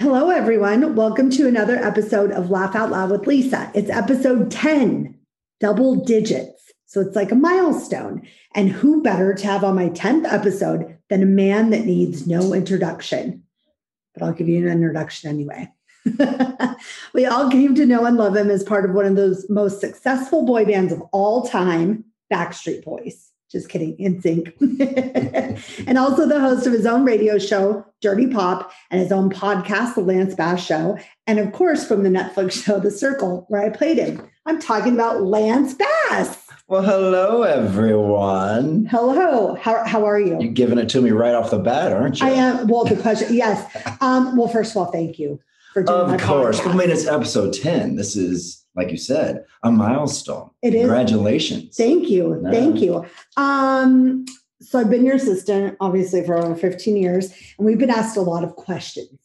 Hello, everyone. Welcome to another episode of Laugh Out Loud with Lisa. It's episode 10, double digits. So it's like a milestone. And who better to have on my 10th episode than a man that needs no introduction? But I'll give you an introduction anyway. we all came to know and love him as part of one of those most successful boy bands of all time, Backstreet Boys. Just kidding, NSYNC. and also the host of his own radio show, Dirty Pop, and his own podcast, The Lance Bass Show. And of course, from the Netflix show, The Circle, where I played him. I'm talking about Lance Bass. Well, hello, everyone. Hello. How, how are you? You're giving it to me right off the bat, aren't you? I am. Well, the question, yes. Um, well, first of all, thank you for doing Of course. Podcast. I mean, it's episode 10. This is like you said, a milestone. It is. Congratulations. Thank you. Thank you. Um, so I've been your assistant, obviously, for over 15 years, and we've been asked a lot of questions.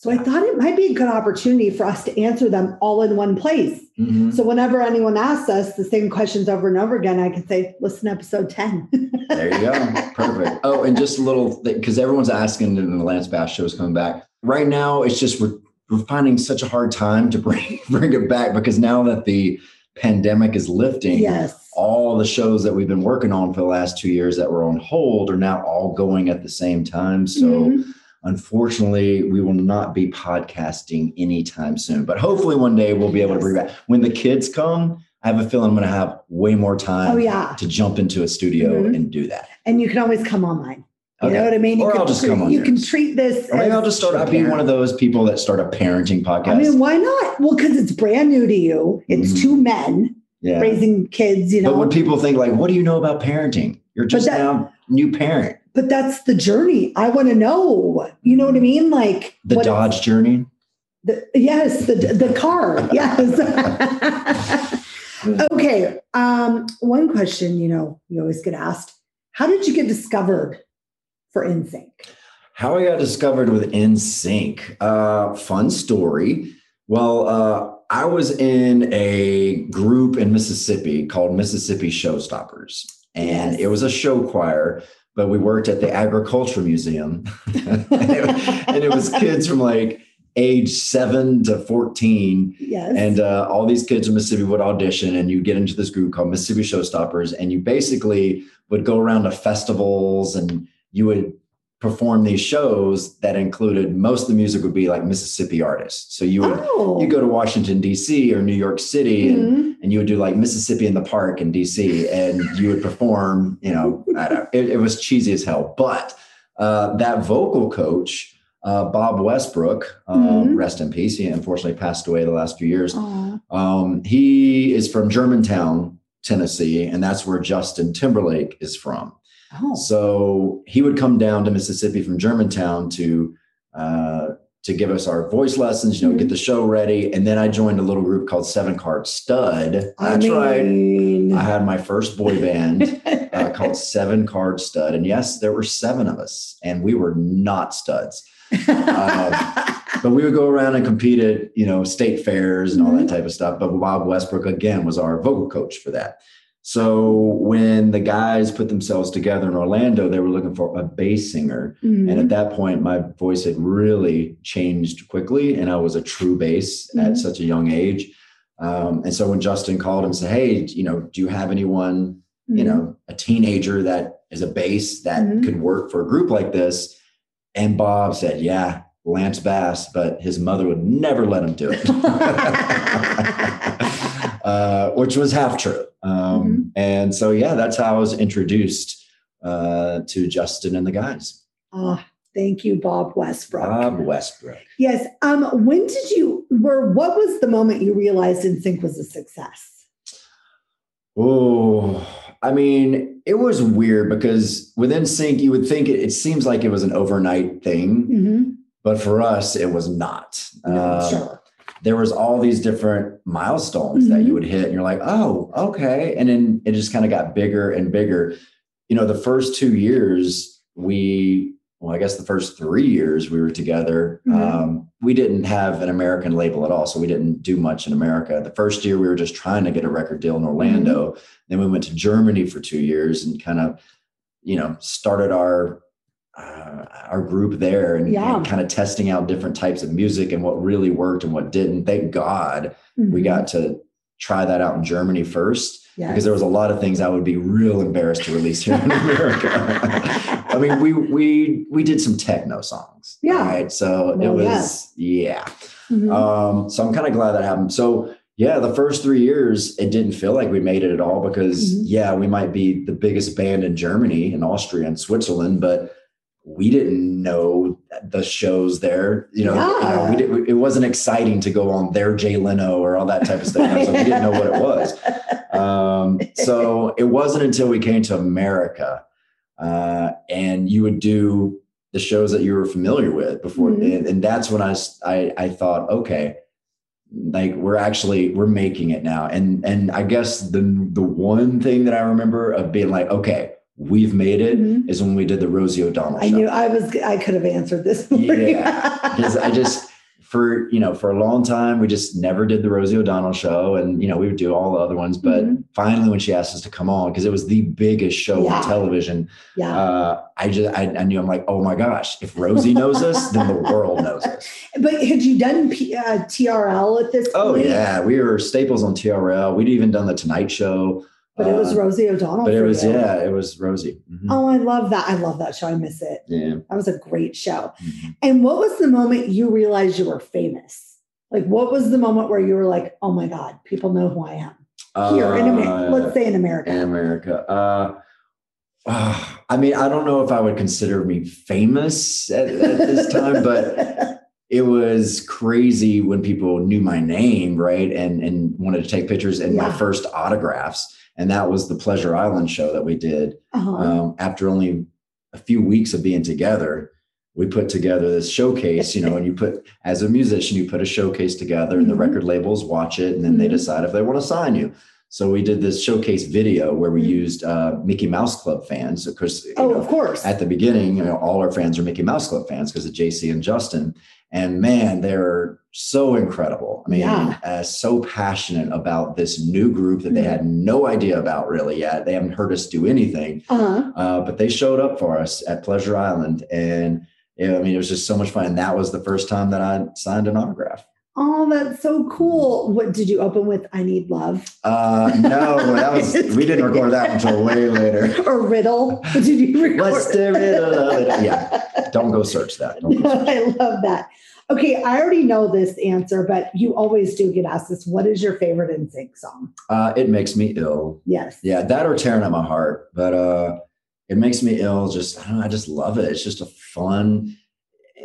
So I thought it might be a good opportunity for us to answer them all in one place. Mm-hmm. So whenever anyone asks us the same questions over and over again, I can say, listen to episode 10. there you go. Perfect. Oh, and just a little because everyone's asking and the Lance Bass show is coming back. Right now, it's just we're we're finding such a hard time to bring bring it back because now that the pandemic is lifting, yes. all the shows that we've been working on for the last two years that were on hold are now all going at the same time. So mm-hmm. unfortunately, we will not be podcasting anytime soon. But hopefully one day we'll be able yes. to bring back when the kids come. I have a feeling I'm going to have way more time oh, yeah. to jump into a studio mm-hmm. and do that. And you can always come online. You know what I mean? You or I'll just come on. You can treat this. Or maybe I'll just start. I'll be one of those people that start a parenting podcast. I mean, why not? Well, because it's brand new to you. It's mm-hmm. two men yeah. raising kids. You know. But when people think like, "What do you know about parenting?" You're just that, now new parent. But that's the journey. I want to know. You know what I mean? Like the Dodge journey. The, yes, the the car. yes. okay. Um, one question. You know, you always get asked. How did you get discovered for NSYNC? How I got discovered with NSYNC. Uh, fun story. Well, uh, I was in a group in Mississippi called Mississippi Showstoppers, and yes. it was a show choir. But we worked at the Agriculture Museum, and, it, and it was kids from like age seven to 14. Yes. And uh, all these kids in Mississippi would audition, and you get into this group called Mississippi Showstoppers, and you basically would go around to festivals and you would perform these shows that included most of the music would be like Mississippi artists. So you would oh. you go to Washington D.C. or New York City mm-hmm. and, and you would do like Mississippi in the Park in D.C. and you would perform. You know, it, it, was cheesy as hell. But uh, that vocal coach, uh, Bob Westbrook, um, mm-hmm. rest in peace. He unfortunately passed away the last few years. Um, he is from Germantown, Tennessee, and that's where Justin Timberlake is from. Oh. So he would come down to Mississippi from Germantown to uh, to give us our voice lessons, you know, mm-hmm. get the show ready. And then I joined a little group called Seven Card Stud. That's mean... right. I had my first boy band uh, called Seven Card Stud. And yes, there were seven of us, and we were not studs. uh, but we would go around and compete at, you know, state fairs and all mm-hmm. that type of stuff. But Bob Westbrook, again, was our vocal coach for that. So when the guys put themselves together in Orlando, they were looking for a bass singer. Mm-hmm. And at that point, my voice had really changed quickly, and I was a true bass mm-hmm. at such a young age. Um, and so when Justin called and said, "Hey, you know, do you have anyone, mm-hmm. you know, a teenager that is a bass that mm-hmm. could work for a group like this?" And Bob said, "Yeah, Lance Bass, but his mother would never let him do it." uh, which was half true. Um, mm-hmm. And so, yeah, that's how I was introduced uh, to Justin and the guys. Oh, thank you, Bob Westbrook. Bob Westbrook. Yes. Um, when did you, were, what was the moment you realized NSYNC was a success? Oh, I mean, it was weird because with NSYNC, you would think it, it seems like it was an overnight thing, mm-hmm. but for us, it was not. No, uh, sure there was all these different milestones mm-hmm. that you mm-hmm. would hit and you're like oh okay and then it just kind of got bigger and bigger you know the first two years we well i guess the first three years we were together mm-hmm. um, we didn't have an american label at all so we didn't do much in america the first year we were just trying to get a record deal in orlando mm-hmm. then we went to germany for two years and kind of you know started our uh, our group there and, Yeah. and kind of testing out different types of music and what really worked and what didn't. Thank God we Mhm. got to try that out in Germany first Yes. because there was a lot of things I would be real embarrassed to release here in America. I mean, we we we did some techno songs. Yeah. Right. So Well, it was yeah. Mhm. Um, so I'm kind of glad that happened. So yeah, the first three years, it didn't feel like we made it at all because Mhm. yeah, we might be the biggest band in Germany and Austria and Switzerland, but we didn't know the shows there. You know, you know, it wasn't exciting to go on their Jay Leno or all that type of stuff. So we didn't know what it was. Um, so it wasn't until we came to America uh, and you would do the shows that you were familiar with before, Mhm. and, and that's when I I thought, okay, like we're actually we're making it now, and and I guess the the one thing that I remember of being like, okay, we've made it is Mhm. when we did the Rosie O'Donnell show. I show. knew I was. I could have answered this. Yeah, because I just for you know for a long time we just never did the Rosie O'Donnell show, and you know we would do all the other ones, but Mhm. finally when she asked us to come on because it was the biggest show Yeah. on television, yeah. uh, I just I, I knew I'm like oh my gosh if Rosie knows us then the world knows us. but had you done P, uh, TRL at this Oh point? yeah, we were staples on TRL. We'd even done the Tonight Show, But it was uh, Rosie O'Donnell. but it was you. yeah, it was Rosie. Mhm. Oh, I love that. I love that show. I miss it. Yeah. That was a great show. Mhm. And what was the moment you realized you were famous? Like, what was the moment where you were like, "Oh my God, people know who I am here in America"? Uh, Let's say in America. in America. Uh, uh, I mean, I don't know if I would consider me famous at, at this time, but it was crazy when people knew my name, right, and and wanted to take pictures and my first autographs. And that was the Pleasure Island show that we did. Uh-huh. Um, after only a few weeks of being together, we put together this showcase. You know, and you put as a musician, you put a showcase together, and the Mhm. record labels watch it, and then they Mhm. decide if they want to sign you. So we did this showcase video where we Mhm. used uh, Mickey Mouse Club fans. Of course, you oh, know, of course. at the beginning, you know, all our fans are Mickey Mouse Club fans because of JC and Justin. And man, they're so incredible. I mean, Yeah. uh, so passionate about this new group that they Mhm. had no idea about really yet. They haven't heard us do anything, uh-huh. uh, but they showed up for us at Pleasure Island. And I mean, it was just so much fun. And that was the first time that I signed an autograph. Oh, that's so cool. What did you open with? I need love Uh, no, that was we didn't record that until way later. or riddle? Did you record? Let's do it. Yeah, don't go search that. Go search. I love that. Okay, I already know this answer, but you always do get asked this. What is your favorite NSYNC song? Uh, it makes me ill. Yes. Yeah, that or tearing at my heart. But uh, it makes me ill. Just I don't know. I just love it. It's just a fun.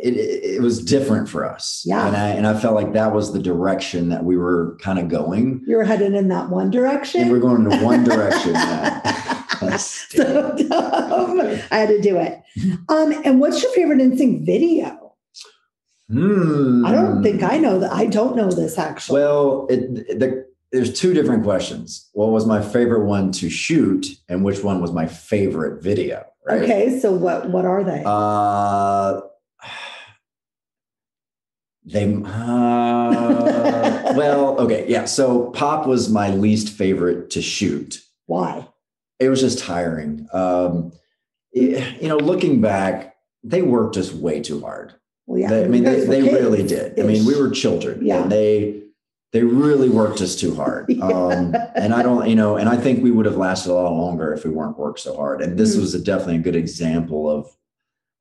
It, it, was different for us. Yeah. and I and I felt like that was the direction that we were kind of going. You're headed in that one direction. And we're going in one direction. so dumb. I had to do it. Um, and what's your favorite NSYNC video? Hmm. I don't think I know that. I don't know this actually. Well, it, the, there's two different questions. What was my favorite one to shoot, and which one was my favorite video? Right. Okay, so what what are they? Uh, they. Uh, well, okay, yeah. So pop was my least favorite to shoot. Why? It was just tiring. Um, it- you know, looking back, they worked us way too hard. Well, yeah. They- I mean, they, they really did. I mean, we were children. Yeah. And they they really worked us too hard. Yeah. Um, and I don't, you know, and I think we would have lasted a lot longer if we weren't worked so hard. And this Mhm. was a, definitely a good example of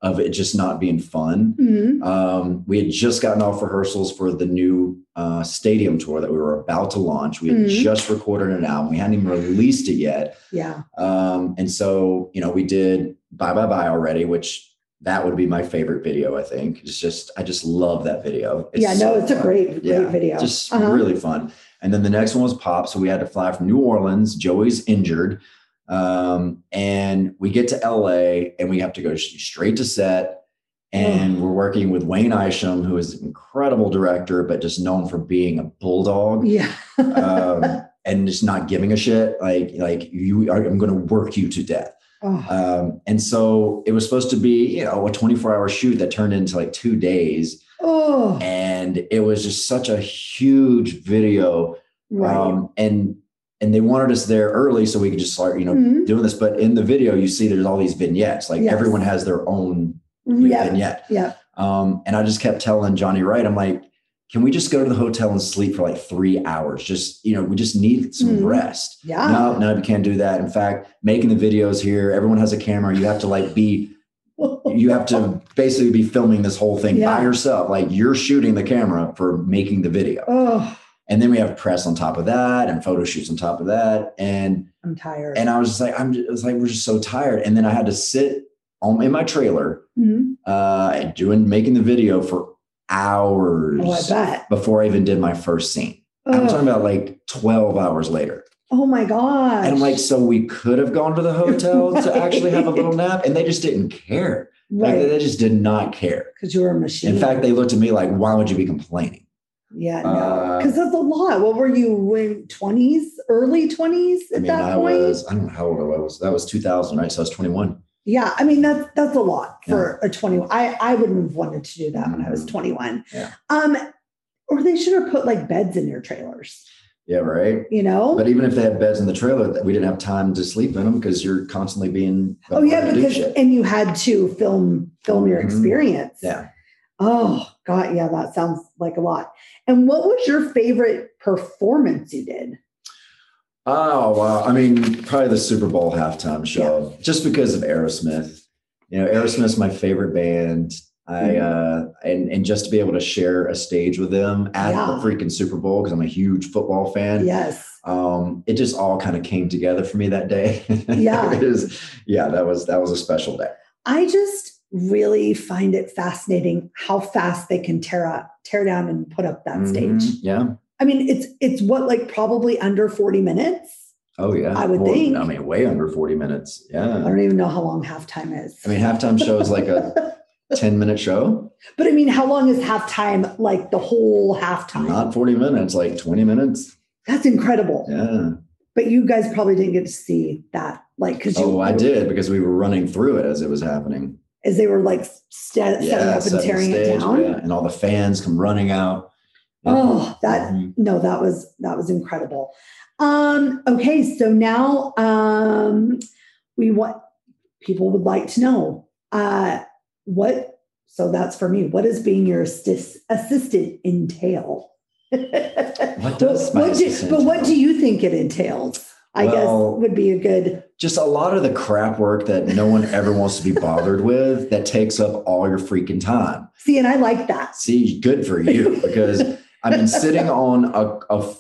of it just not being fun. Mhm. Um, we had just gotten off rehearsals for the new uh, stadium tour that we were about to launch. We had Mhm. just recorded an album. We hadn't even released it yet. Yeah. Um, and so, you know, we did Bye Bye Bye already, which that would be my favorite video, I think. It's just, I just love that video. yeah, no, so it's a great, great Yeah, video. Just Uh-huh. really fun. And then the next one was Pop. So we had to fly from New Orleans. Joey's injured. Um, and we get to LA and we have to go straight to set. And we're working with Wayne Isham, who is an incredible director, but just known for being a bulldog Yeah. um, and just not giving a shit. Like, like you are, I'm going to work you to death. Oh, Um, and so it was supposed to be, you know, a 24 hour shoot that turned into like two days. oh, And it was just such a huge video. right. Um, and, and they wanted us there early so we could just start, you know, Mhm. doing this. But in the video, you see there's all these vignettes, like Yes. everyone has their own Yeah. vignette. Yeah. Um, and I just kept telling Johnny Wright, I'm like, can we just go to the hotel and sleep for like three hours? Just, you know, we just need some Mhm. rest. Yeah. No, no, you can't do that. In fact, making the videos here, everyone has a camera. You have to like be, you have to basically be filming this whole thing Yeah. by yourself. Like you're shooting the camera for making the video. Oh, And then we have press on top of that and photo shoots on top of that. And I'm tired. and I was just like, I'm just, it was like, we're just so tired. And then I had to sit on in my trailer, Mhm. uh, doing making the video for hours Oh, I before I even did my first scene. I'm Oh, talking about like 12 hours later. oh my God. And I'm like, so we could have gone to the hotel to actually have a little nap. And they just didn't care. Like right. they just did not care. Because you were a machine. In fact, they looked at me like, why would you be complaining? Yeah, no. uh, Because that's a lot. What were you in 20s, early 20s at I mean, that I point? was, I don't know how old I was. That was 2000, right? So I was 21. Yeah, I mean that's that's a lot for a 21. I I wouldn't have wanted to do that when I was Mhm. 21. Yeah. Um, or they should have put like beds in your trailers. Yeah, right. You know? But even if they had beds in the trailer, we didn't have time to sleep in them because you're constantly being. oh yeah, bombarded to do because and you had to film film your Mhm. experience. yeah. Oh God, yeah, that sounds like a lot. And what was your favorite performance you did? Oh wow! I mean, probably the Super Bowl halftime show, just because of Aerosmith. You know, Aerosmith's my favorite band. I Mm-hmm. uh, and and just to be able to share a stage with them at Yeah. the freaking Super Bowl because I'm a huge football fan. Yes. Um, it just all kind of came together for me that day. Yeah. it is. Yeah, that was that was a special day. I just really find it fascinating how fast they can tear up, tear down and put up that Mhm. stage. Yeah. I mean, it's it's what like probably under 40 minutes. Oh yeah. I would More- think. I mean, way under 40 minutes. Yeah. I don't even know how long halftime is. I mean, halftime show is like a 10 minute show. but I mean, how long is halftime? Like the whole halftime? Not 40 minutes, like 20 minutes. That's incredible. Yeah. But you guys probably didn't get to see that, like, because you. Oh, I did because we were running through it as it was happening. As they were like sta- setting up and tearing it down. yeah, and all the fans come running out. Yeah. Oh, that Mhm. no, that was that was incredible. Um, okay, so now um we want people would like to know uh what so that's for me. What does being your assist, assistant entail? What does my what do, but what do you think it entails? I Well- guess would be a good Just a lot of the crap work that no one ever wants to be bothered with that takes up all your freaking time. see, and I like that. See, good for you because I mean, sitting on a, a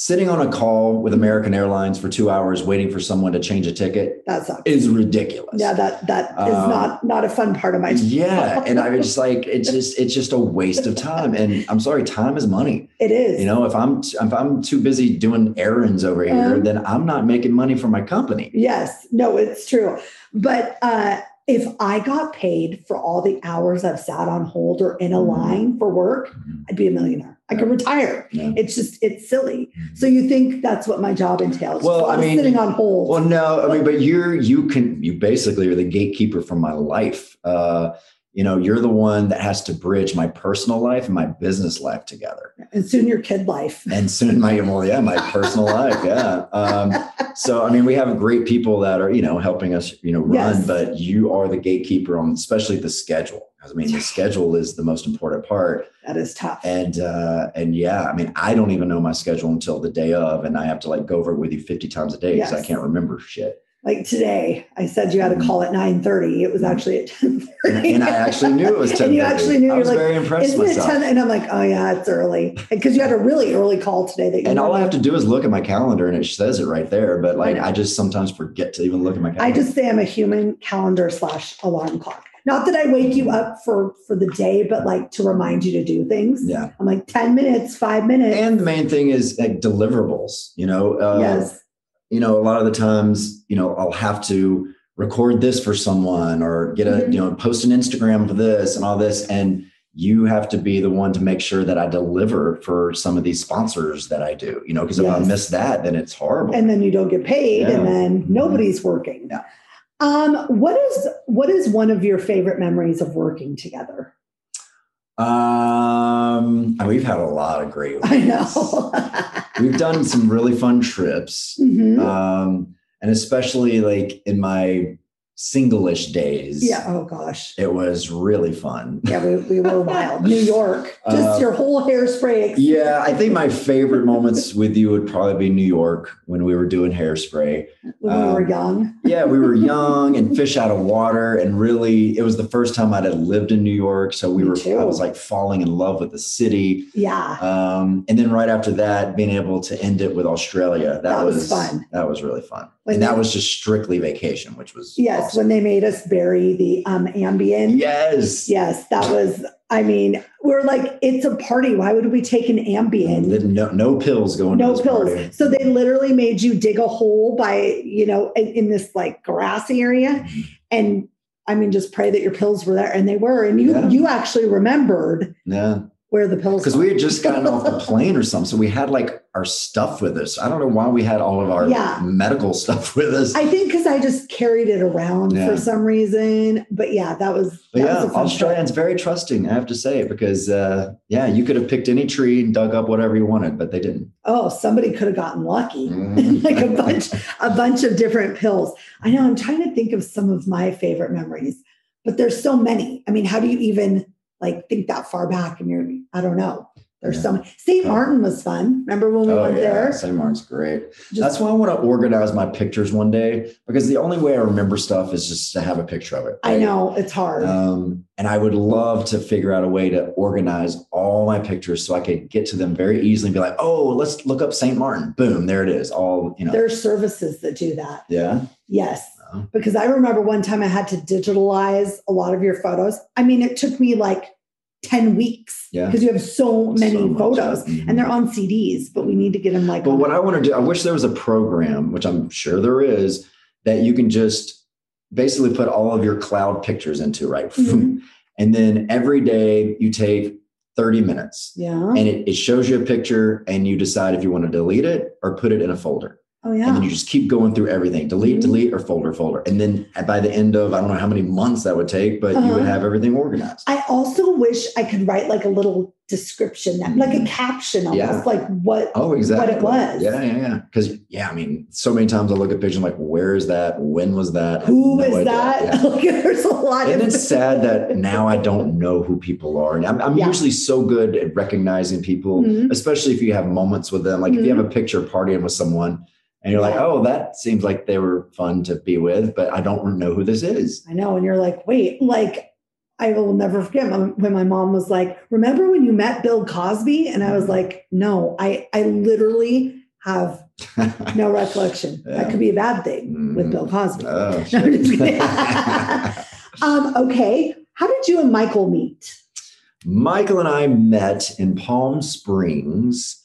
sitting on a call with American Airlines for two hours waiting for someone to change a ticket That sucks. is ridiculous. Yeah, that that is Um, not not a fun part of my job. yeah, and I was just like, it's just it's just a waste of time. And I'm sorry, time is money. It is. You know, if I'm if I'm too busy doing errands over here, Um, then I'm not making money for my company. Yes, no, it's true. But uh, if I got paid for all the hours I've sat on hold or in a Mhm. line for work, I'd be a millionaire. I could retire. Yeah. It's just, it's silly. So you think that's what my job entails? Well, I mean- sitting on hold. Well, no, I mean, but you're you can you basically are the gatekeeper for my life. Uh, you know, you're the one that has to bridge my personal life and my business life together. and soon your kid life. And soon my well, yeah, my personal life, yeah. Um, so I mean, we have great people that are you know helping us you know run, Yes. but you are the gatekeeper on especially the schedule. I mean, the schedule is the most important part. That is tough. And uh, and yeah, I mean, I don't even know my schedule until the day of, and I have to like go over it with you fifty times a day because I can't remember shit. like today, I said you had a call at 9.30. It was actually at 10.30. Mm-hmm. And, and I actually knew it was ten. And you actually knew, I was like, very impressed with myself. 10? And I'm like, oh yeah, it's early. Because you had a really early call today that you And all I have to do is look at my calendar, and it says it right there. But like, know. I just sometimes forget to even look at my calendar. I just say I'm a human calendar slash alarm clock. Not that I wake you up for for the day, but like to remind you to do things. yeah. I'm like 10 minutes, five minutes. And the main thing is like deliverables. You know, uh, yes. you know, a lot of the times, you know, I'll have to record this for someone or get a, Mhm. you know, post an Instagram for this and all this. And you have to be the one to make sure that I deliver for some of these sponsors that I do, you know, because if I miss that, then it's horrible. And then you don't get paid Yeah. and then Mhm. nobody's working. Yeah. Um, what is what is one of your favorite memories of working together? um, we've had a lot of great ones. I know. We've done some really fun trips. Mhm. Um, and especially like in my single-ish days. Yeah. Oh gosh. It was really fun. Yeah, we, we were wild. New York. Just Uh, your whole hairspray. Ex- Yeah, I think my favorite moments with you would probably be New York when we were doing hairspray. when we were um, young. Yeah, we were young and fish out of water, and really, it was the first time I'd had lived in New York, so we Me were. too. I was like falling in love with the city, Yeah. um, and then right after that, being able to end it with Australia. That, That was was, fun. That was really fun, When and that they- was just strictly vacation, which was Yes. awesome. When they made us bury the um Ambien. yes, Yes, that was. I mean, we're like, it's a party. Why would we take an Ambien? no, no pills going. to no pills. party. So they literally made you dig a hole by, you know, in, in this like grassy area, Mhm. and I mean, just pray that your pills were there, and they were. And you Yeah. you actually remembered Yeah, where the pills because we had just gotten off the plane or something, so we had like our stuff with us. I don't know why we had all of our Yeah. medical stuff with us. I think because I just carried it around Yeah. for some reason. But yeah, that was. That yeah, was a fun trip. Australians very trusting, I have to say, because uh, yeah, you could have picked any tree and dug up whatever you wanted, but they didn't. Oh, somebody could have gotten lucky. Mhm. like a bunch, a bunch of different pills. I know. I'm trying to think of some of my favorite memories, but there's so many. I mean, how do you even like think that far back? And you're, I don't know. There's Yeah. so many. St. Martin was fun. Remember when we oh went yeah, there? St. Martin's great. Just, That's why I want to organize my pictures one day because the only way I remember stuff is just to have a picture of it. I know it's hard. Um, and I would love to figure out a way to organize all my pictures so I could get to them very easily and be like, oh, let's look up St. Martin. Boom, there it is. All, you know. There's services that do that. yeah. Yes. Because I remember one time I had to digitalize a lot of your photos. I mean, it took me like 10 weeks Yeah. because you have so many So photos Mhm. and they're on CDs, but we need to get them like. But what I want to do, I wish there was a program, which I'm sure there is, that you can just basically put all of your cloud pictures into, right? Mhm. And then every day you take 30 minutes yeah. and it, it shows you a picture and you decide if you want to delete it or put it in a folder. Oh, yeah. And then you just keep going through everything delete, Mhm. delete, or folder, folder. And then by the end of, I don't know how many months that would take, but you would Uh-huh. have everything organized. I also wish I could write like a little description, that, like a Mhm. caption almost, Yeah. like what. Oh, exactly. what it was. Yeah, yeah, yeah. Because yeah, I mean, so many times I look at pictures I'm like, where is that? When was that? Who No is idea. that? Yeah. Like, there's a lot And of. it's sad that now I don't know who people are. And I'm, I'm Yeah. usually so good at recognizing people, Mhm. especially if you have moments with them. Like if you have a picture partying with someone and you're like, oh, that seems like they were fun to be with, but I don't know who this is. I know. And you're like, wait, like, I will never forget when my mom was like, remember when you met Bill Cosby? And I was like, no, I, I literally have no recollection. Yeah. That could be a bad thing with Mhm. Bill Cosby. Oh, No, um, okay. How did you and Michael meet? Michael and I met in Palm Springs.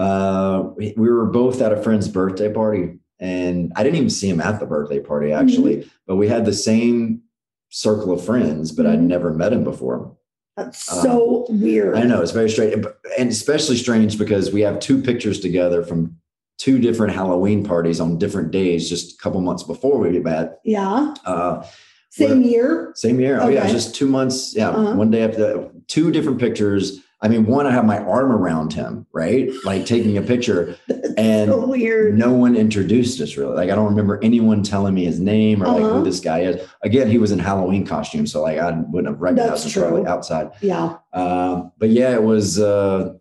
Uh, we, we were both at a friend's birthday party, and I didn't even see him at the birthday party actually, but we had the same circle of friends, but I'd Mhm. never met him before. That's so weird. Um, I know it's very strange, and especially strange because we have two pictures together from two different Halloween parties on different days, just a couple months before we met. Yeah. Uh, Same year. Same year. Oh yeah, just two months. Yeah, Uh-huh. one day after that. Two different pictures. I mean, one I have my arm around him, right, like taking a picture, and so weird. no one introduced us really. Like I don't remember anyone telling me his name or like Uh-huh. who this guy is. Again, he was in Halloween costume, so like I wouldn't have recognized That's him probably outside. Yeah. Um, but yeah, it was. Uh,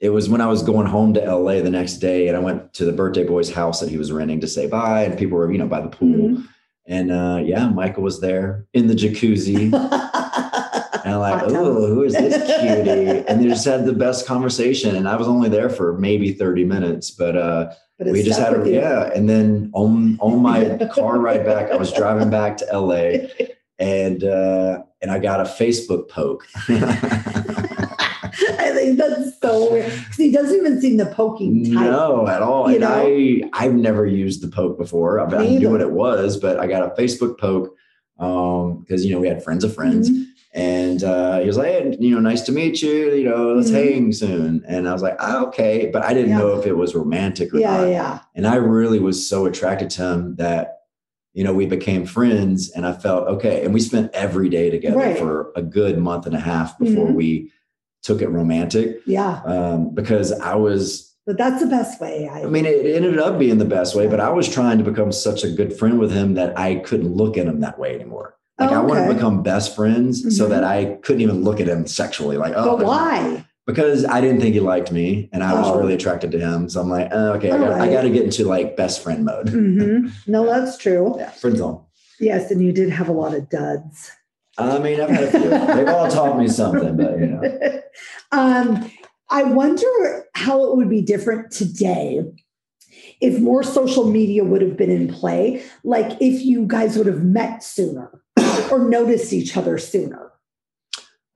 it was when I was going home to LA the next day, and I went to the birthday boy's house that he was renting to say bye, and people were, you know, by the pool. Mhm. And uh, yeah, Michael was there in the jacuzzi. And I'm like, oh, who is this cutie? and they just had the best conversation. And I was only there for maybe 30 minutes, but uh, but we just had a, yeah. And then on on my car ride back, I was driving back to LA and uh, and I got a Facebook poke. I think that's so weird because he doesn't even seem the poking type. no, at all. You and know? I I've never used the poke before. I, I knew what it was, but I got a Facebook poke um because you know we had friends of friends. Mhm. And uh, he was like, hey, you know, nice to meet you. You know, let's Mhm. hang soon. And I was like, ah, okay. But I didn't Yeah. know if it was romantic or Yeah, not. yeah. And I really was so attracted to him that, you know, we became friends and I felt okay. And we spent every day together Right. for a good month and a half before Mhm. we took it romantic Yeah. um, because I was but that's the best way. I, I mean, it ended up being the best way, but I was trying to become such a good friend with him that I couldn't look at him that way anymore. Like Oh, I wanted okay. to become best friends so Mhm. that I couldn't even look at him sexually. Like, oh, but why? Because I didn't think he liked me, and I was Oh. really attracted to him. So I'm like, oh, okay, I got, I Alright. got to get into like best friend mode. Mm-hmm. No, that's true. Yeah, friend zone. Yes, and you did have a lot of duds. I mean, I've had a few. They've all taught me something, but you know, um, I wonder how it would be different today if more social media would have been in play. Like if you guys would have met sooner or noticed each other sooner.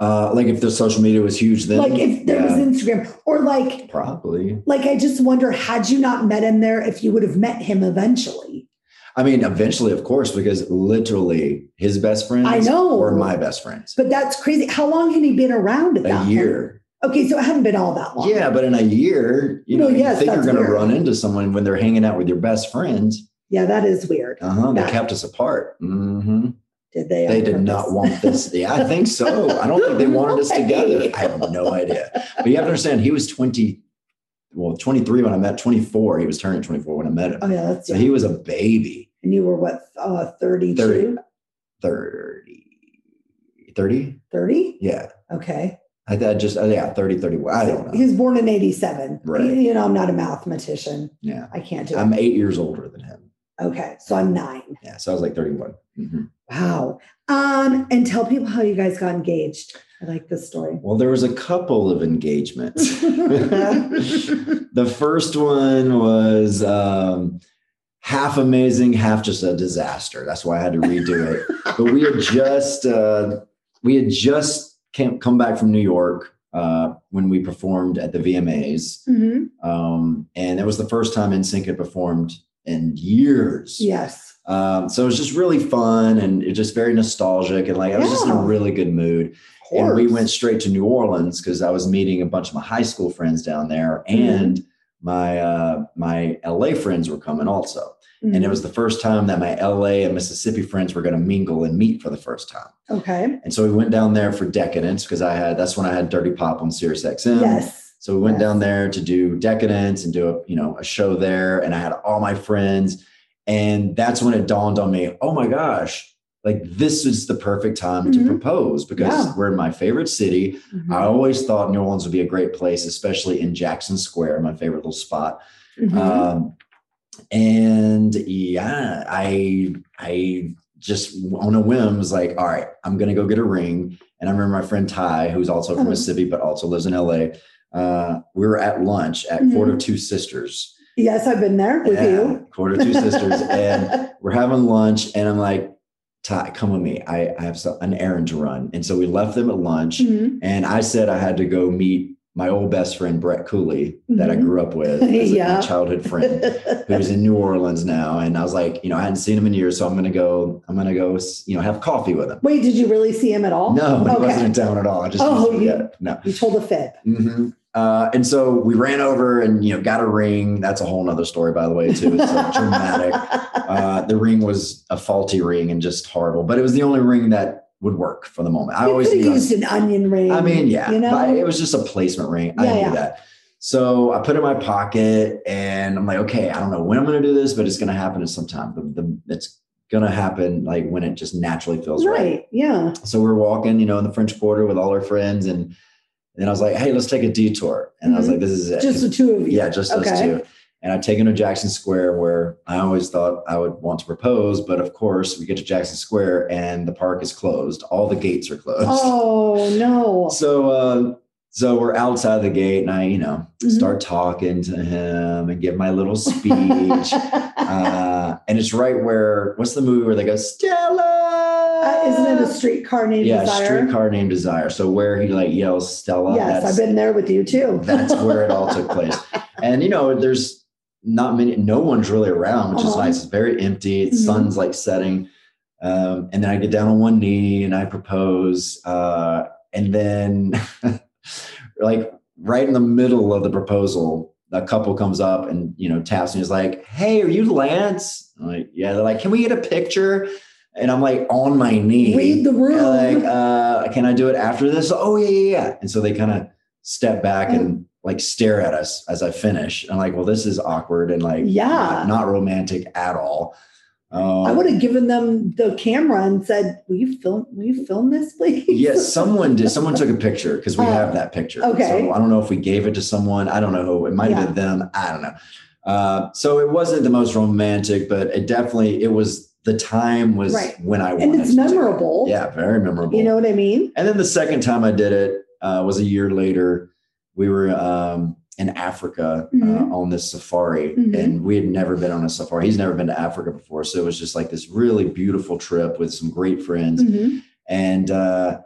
uh, like if the social media was huge, then like if there was Instagram or like probably. like I just wonder had you not met him there if you would have met him eventually. I mean, eventually, of course, because literally his best friends I know or my best friends. But that's crazy. How long had he been around at that a point? year. Okay, so it hadn't been all that long. Yeah, but in a year, you know, Well, you think you're going to run into someone when they're hanging out with your best friends. Yeah, that is weird. Uh huh. They kept us apart. hmm Did they? They did not want this. Yeah, I think so. I don't think they wanted us together. I have no idea. But you have to understand, he was 20, well, 23 when I met, 24. He was turning 24 when I met him. Oh yeah, that's So he was a baby, And you were what, uh, 32? 30. 30. 30? 30? Yeah. Okay. I, I just, uh, yeah, 30, 31. I don't know. He was born in 87. Right. You, you know, I'm not a mathematician. Yeah. I can't do it. I'm eight years older than him. Okay. So I'm nine. Yeah. So I was like 31. Mhm. Wow. Um, and tell people how you guys got engaged. I like this story. Well, there was a couple of engagements. the first one was um, half amazing, half just a disaster. That's why I had to redo it. but we had just uh, we had just came, come back from New York uh, when we performed at the VMAs, Mhm. um, and it was the first time NSYNC had performed in years. Yes. Um, so it was just really fun and it just very nostalgic and like I was just in a really good mood. And we went straight to New Orleans because I was meeting a bunch of my high school friends down there, Mm-hmm. and my uh, my LA friends were coming also. And it was the first time that my LA and Mississippi friends were going to mingle and meet for the first time. okay. And so we went down there for Decadence because I had that's when I had Dirty Pop on Sirius XM. yes. So we went Yes. down there to do Decadence and do a you know a show there, and I had all my friends, and that's when it dawned on me, oh my gosh, like this is the perfect time to Mhm. propose because Yeah. we're in my favorite city. Mhm. I always thought New Orleans would be a great place, especially in Jackson Square, my favorite little spot. Mhm. Um, and yeah, I I just on a whim was like, all right, I'm gonna go get a ring. And I remember my friend Ty, who's also from. Mississippi but also lives in LA. Uh, we were at lunch at. Court of Two Sisters. Yes, I've been there with Yeah, you. Of Two Sisters, and we're having lunch, and I'm like, Ty, come with me. I, I have an errand to run. And so we left them at lunch. Mhm. And I said I had to go meet my old best friend Brett Cooley that I Mhm. grew up with, as a- Yeah. my childhood friend, who's in New Orleans now. And I was like, you know, I hadn't seen him in years, so I'm gonna go. I'm gonna go, you know, have coffee with him. Wait, did you really see him at all? No, he Okay. wasn't in town at all. I just Oh, you- no. You told a fib. hmm Uh, and so we ran over and you know got a ring. That's a whole nother story, by the way, too. It's so dramatic. Uh, the ring was a faulty ring and just horrible, but it was the only ring that would work for the moment. I always used an onion ring. I mean, yeah, you know, but it was just a placement ring. I Yeah, knew yeah. that. So I put it in my pocket and I'm like, okay, I don't know when I'm going to do this, but it's going to happen at some time. The, the, it's going to happen like when it just naturally feels right. right. Yeah. So we're walking, you know, in the French Quarter with all our friends. And then I was like, hey, let's take a detour. And I was Mhm. like, this is it. Just the two of you. yeah, just us Okay. two. And I'd taken to Jackson Square where I always thought I would want to propose. But of course, we get to Jackson Square and the park is closed. All the gates are closed. Oh no. So uh, so we're outside the gate, and I, you know, Mhm. start talking to him and give my little speech. uh, and it's right where what's the movie where they go Stella? Uh, isn't it a streetcar named yeah, Desire? streetcar named Desire. So where he like yells Stella. yes, I've been there with you too. that's where it all took place. And you know, there's not many, no one's really around, which is Uh-huh. nice. It's very empty. The Mhm. sun's like setting. Um, and then I get down on one knee and I propose. Uh, and then, like, right in the middle of the proposal, a couple comes up and, you know, taps me. Is like, Hey, are you Lance? I'm like, yeah. They're like, Can we get a picture? And I'm like on my knee. Read the room. Like, uh, can I do it after this? Oh, yeah, yeah, yeah. And so they kind of step back and like stare at us as I finish. I'm like, well, this is awkward and like Yeah. not, not romantic at all. Um, I would have given them the camera and said, "Will you film? Will you film this, please?" Yes, someone did. Someone took a picture because we Oh, have that picture. okay. So I don't know if we gave it to someone. I don't know who. It might have been them. I don't know. Uh, so it wasn't the most romantic, but it definitely it was. The time was Right. when I and wanted. it's to it. memorable. Yeah, very memorable. You know what I mean? And then the second time I did it uh, was a year later. We were um, in Africa Mhm. uh, on this safari, Mhm. and we had never been on a safari. He's never been to Africa before, so it was just like this really beautiful trip with some great friends. Mhm. And uh,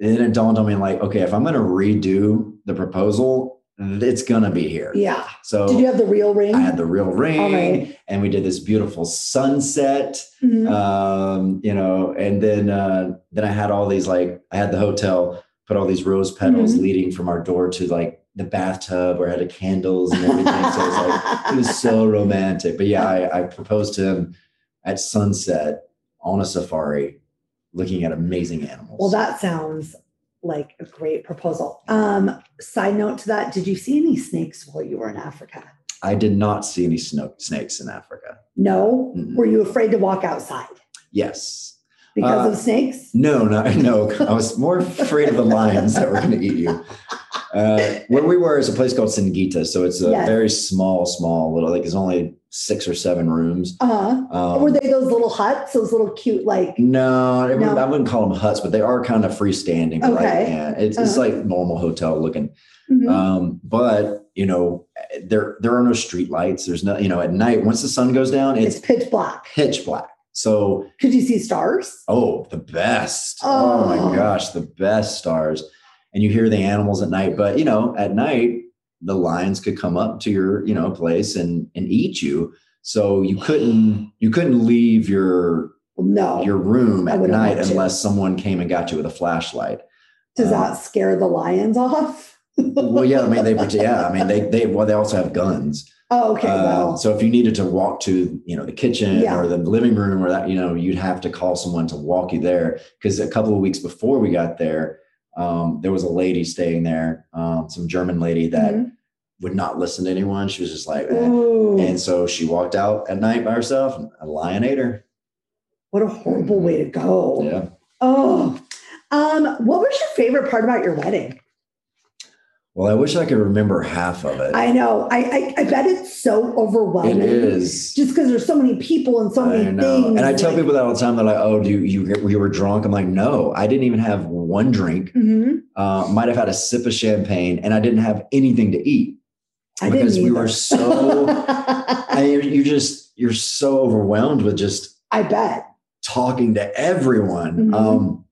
then it dawned on me, like, okay, if I'm going to redo the proposal, it's to be here. Yeah. So Did you have the real ring? I had the real ring, right. and we did this beautiful sunset Mhm. um, you know, and then uh, then I had all these like I had the hotel put all these rose petals Mhm. leading from our door to like the bathtub where I had candles and everything. so it was like it was so romantic. But yeah, I, I proposed to him at sunset on a safari, looking at amazing animals. well, that sounds like a great proposal. Um, side note to that, did you see any snakes while you were in Africa? I did not see any snow, snakes in Africa. No. Mm-mm. Were you afraid to walk outside Yes. Because Uh, of snakes? No, no, no. I was more afraid of the lions that were going to eat you. Uh, where we were is a place called Singita, so it's a Yes. very small, small little. Like, it's only six or seven rooms. Uh-huh. Um, were they those little huts? Those little cute, like no, I wouldn't, No. I wouldn't call them huts, but they are kind of freestanding. Right? Okay. Yeah, it's, it's Uh-huh. like normal hotel looking. Mhm. Um, but you know, there there are no street lights. There's no, you know, at night once the sun goes down, it's it's pitch black. pitch black. So Could you see stars? Oh, the best. Oh. Oh. my gosh, the best stars. And you hear the animals at night, but you know, at night the lions could come up to your, you know, place and and eat you. So you couldn't you couldn't leave your no. your room at night unless someone came and got you with a flashlight. Does uh, that scare the lions off? well, yeah, I mean they yeah, I mean they they well they also have guns. Oh, okay. Uh, well, so if you needed to walk to, you know, the kitchen Yeah. or the living room or that, you know, you'd have to call someone to walk you there. Because a couple of weeks before we got there, um, there was a lady staying there, um, some German lady that Mhm. would not listen to anyone. She was just like, eh. And so she walked out at night by herself, and a lion ate her. what a horrible way to go. Yeah. Oh, um, what was your favorite part about your wedding? Well, I wish I could remember half of it. I know. I I, I bet it's so overwhelming. it is. Just because there's so many people and so many things. And I tell like- people that all the time. They're like, "Oh, do you you, you were drunk?" I'm like, "No, I didn't even have one drink. Mhm. uh, might have had a sip of champagne, and I didn't have anything to eat I because we were so. I mean, you just you're so overwhelmed with just I bet. talking to everyone, Mhm. um,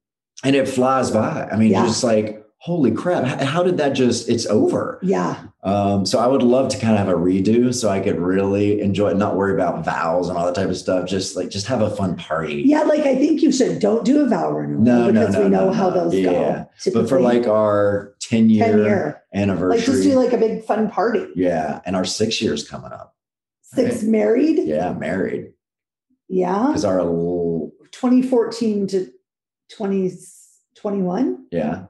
and it flies by. I mean, Yeah. just like, holy crap! How, did that just? It's over. Yeah. Um, so I would love to kind of have a redo, so I could really enjoy it, not worry about vows and all that type of stuff. Just like just have a fun party. Yeah, like I think you should. Don't do a vow renewal No, no, because no, we know no, how no. those Yeah. go. But for like our 10 year, 10 year, anniversary. like just do like a big fun party. Yeah, and our six years coming up. Six married. Yeah, married Yeah. because our l- 2014 to 2021. yeah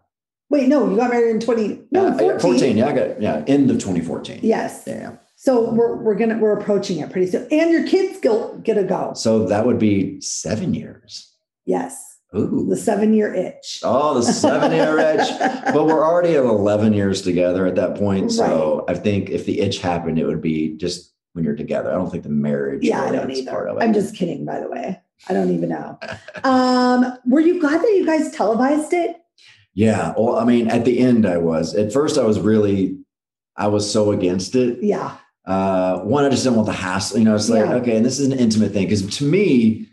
Wait, no, you got married in 20. No, Uh, 14. 14. Yeah, I got yeah end of 2014. Yes. Yeah. So we're we're gonna we're approaching it pretty soon, and your kids go get a go. So that would be seven years. Yes, Ooh. the seven year itch. Oh, the seven year itch. But we're already at 11 years together at that point. So I think if the itch happened, it would be just when you're together. I don't think the marriage. Yeah, I don't is part either. of it. I'm just kidding, by the way. I don't even know. Um, were you glad that you guys televised it? Yeah. Well, I mean, at the end, I was. At first, I was really, I was so against it. Yeah. Uh, one, I just didn't want the hassle. You know, it's like, Yeah. okay, and this is an intimate thing. Because to me,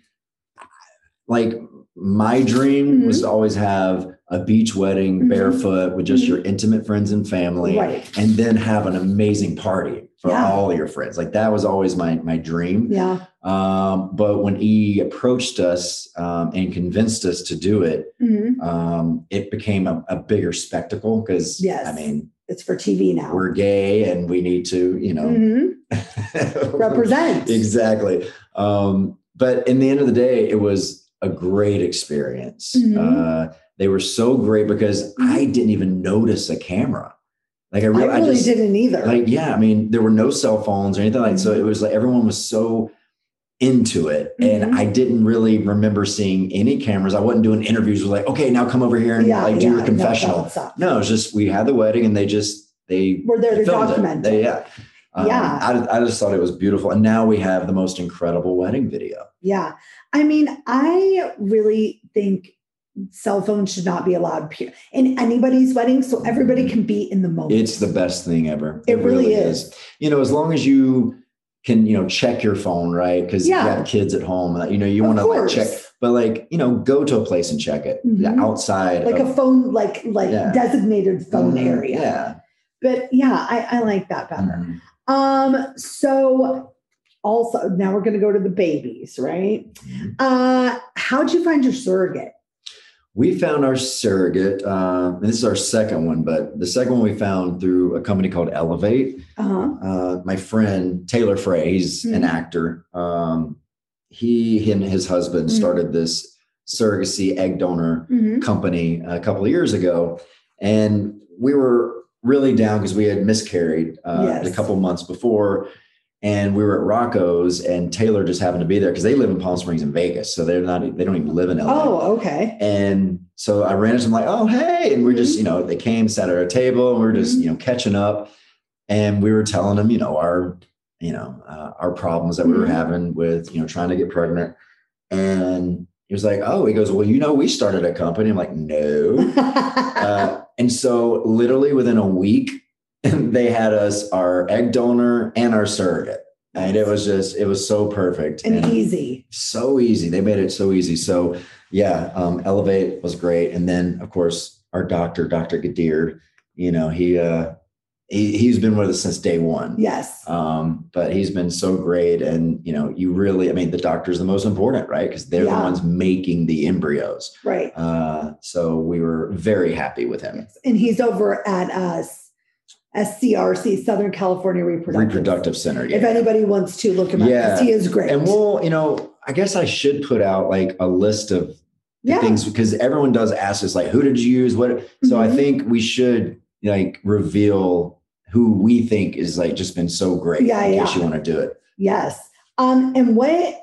like my dream was Mhm. to always have a beach wedding Mhm. barefoot with just Mhm. your intimate friends and family, Right. and then have an amazing party for Yeah. all your friends. Like that was always my my dream. Yeah. Um, but when E approached us um, and convinced us to do it, Mhm. um, it became a, a bigger spectacle because Yes. I mean It's for TV now. we're gay and we need to you know Mhm. Represent. exactly. Um, but in the end of the day, it was a great experience. Mhm. Uh, they were so great because I didn't even notice a camera. Like I I really, I just, didn't either. like yeah i mean there were no cell phones or anything like so Mhm. it was like everyone was so into it and i didn't really remember seeing any cameras i wasn't doing interviews with like okay now come over here and yeah, like do yeah, your no, confessional sucks. no, it's just we had the wedding and they just they We're there to document it. They, it. yeah Um, Yeah. I, I just thought it was beautiful and now we have the most incredible wedding video Yeah. I mean, I really think cell phones should not be allowed in anybody's wedding so everybody can be in the moment. it's the best thing ever It really is. you know as long as you can you know check your phone right because Yeah. you have kids at home uh, you know you want to like check but like you know go to a place and check it Mhm. outside like of- a phone, like like Yeah. designated phone Mhm. area. yeah But yeah, I, I like that better. Mhm. Um, so also now we're gonna go to the babies, right? Mhm. Uh how'd you find your surrogate? We found our surrogate uh, and this is our second one but the second one we found through a company called elevate Uh-huh. uh, my friend Taylor Frey, he's an Mhm. actor. Um, he, and his husband Mhm. started this surrogacy egg donor Mhm. company a couple of years ago, and we were really down because we had miscarried uh, Yes. a couple months before, and we were at Rocco's, and Taylor just happened to be there because they live in Palm Springs and Vegas, so they're not they don't even live in LA. Oh, okay. And so I ran into them like, oh, hey. And we're just, Mhm. you know, they came, sat at our table, and we are just, Mhm. you know, catching up. And we were telling them, you know, our, you know, uh, our problems that we were Mhm. having with, you know, trying to get pregnant. And he was like, oh, he goes, well, you know, we started a company. I'm like, no. uh, and so literally within a week, they had us our egg donor and our surrogate. And it was just, it was so perfect. and And- easy. so easy. They made it so easy. So yeah, um, Elevate was great. And then of course our doctor, Dr. Ghadir, you know, he uh he, he's been with us since day one. Yes. Um, but he's been so great. And you know, you really, I mean, the doctor's the most important, right? Because they're Yeah. the ones making the embryos. Right. Uh, so we were very happy with him. And he's over at us SCRC, Southern California Reproductive. Reproductive Center. If anybody wants to look him up, Yeah. he is great. And we'll, you know, I guess I should put out like a list of yeah. things because everyone does ask us like who did you use what so i Mhm. think we should like reveal who we think is like just been so great Yeah, in case you want to do it Yes. Um, and what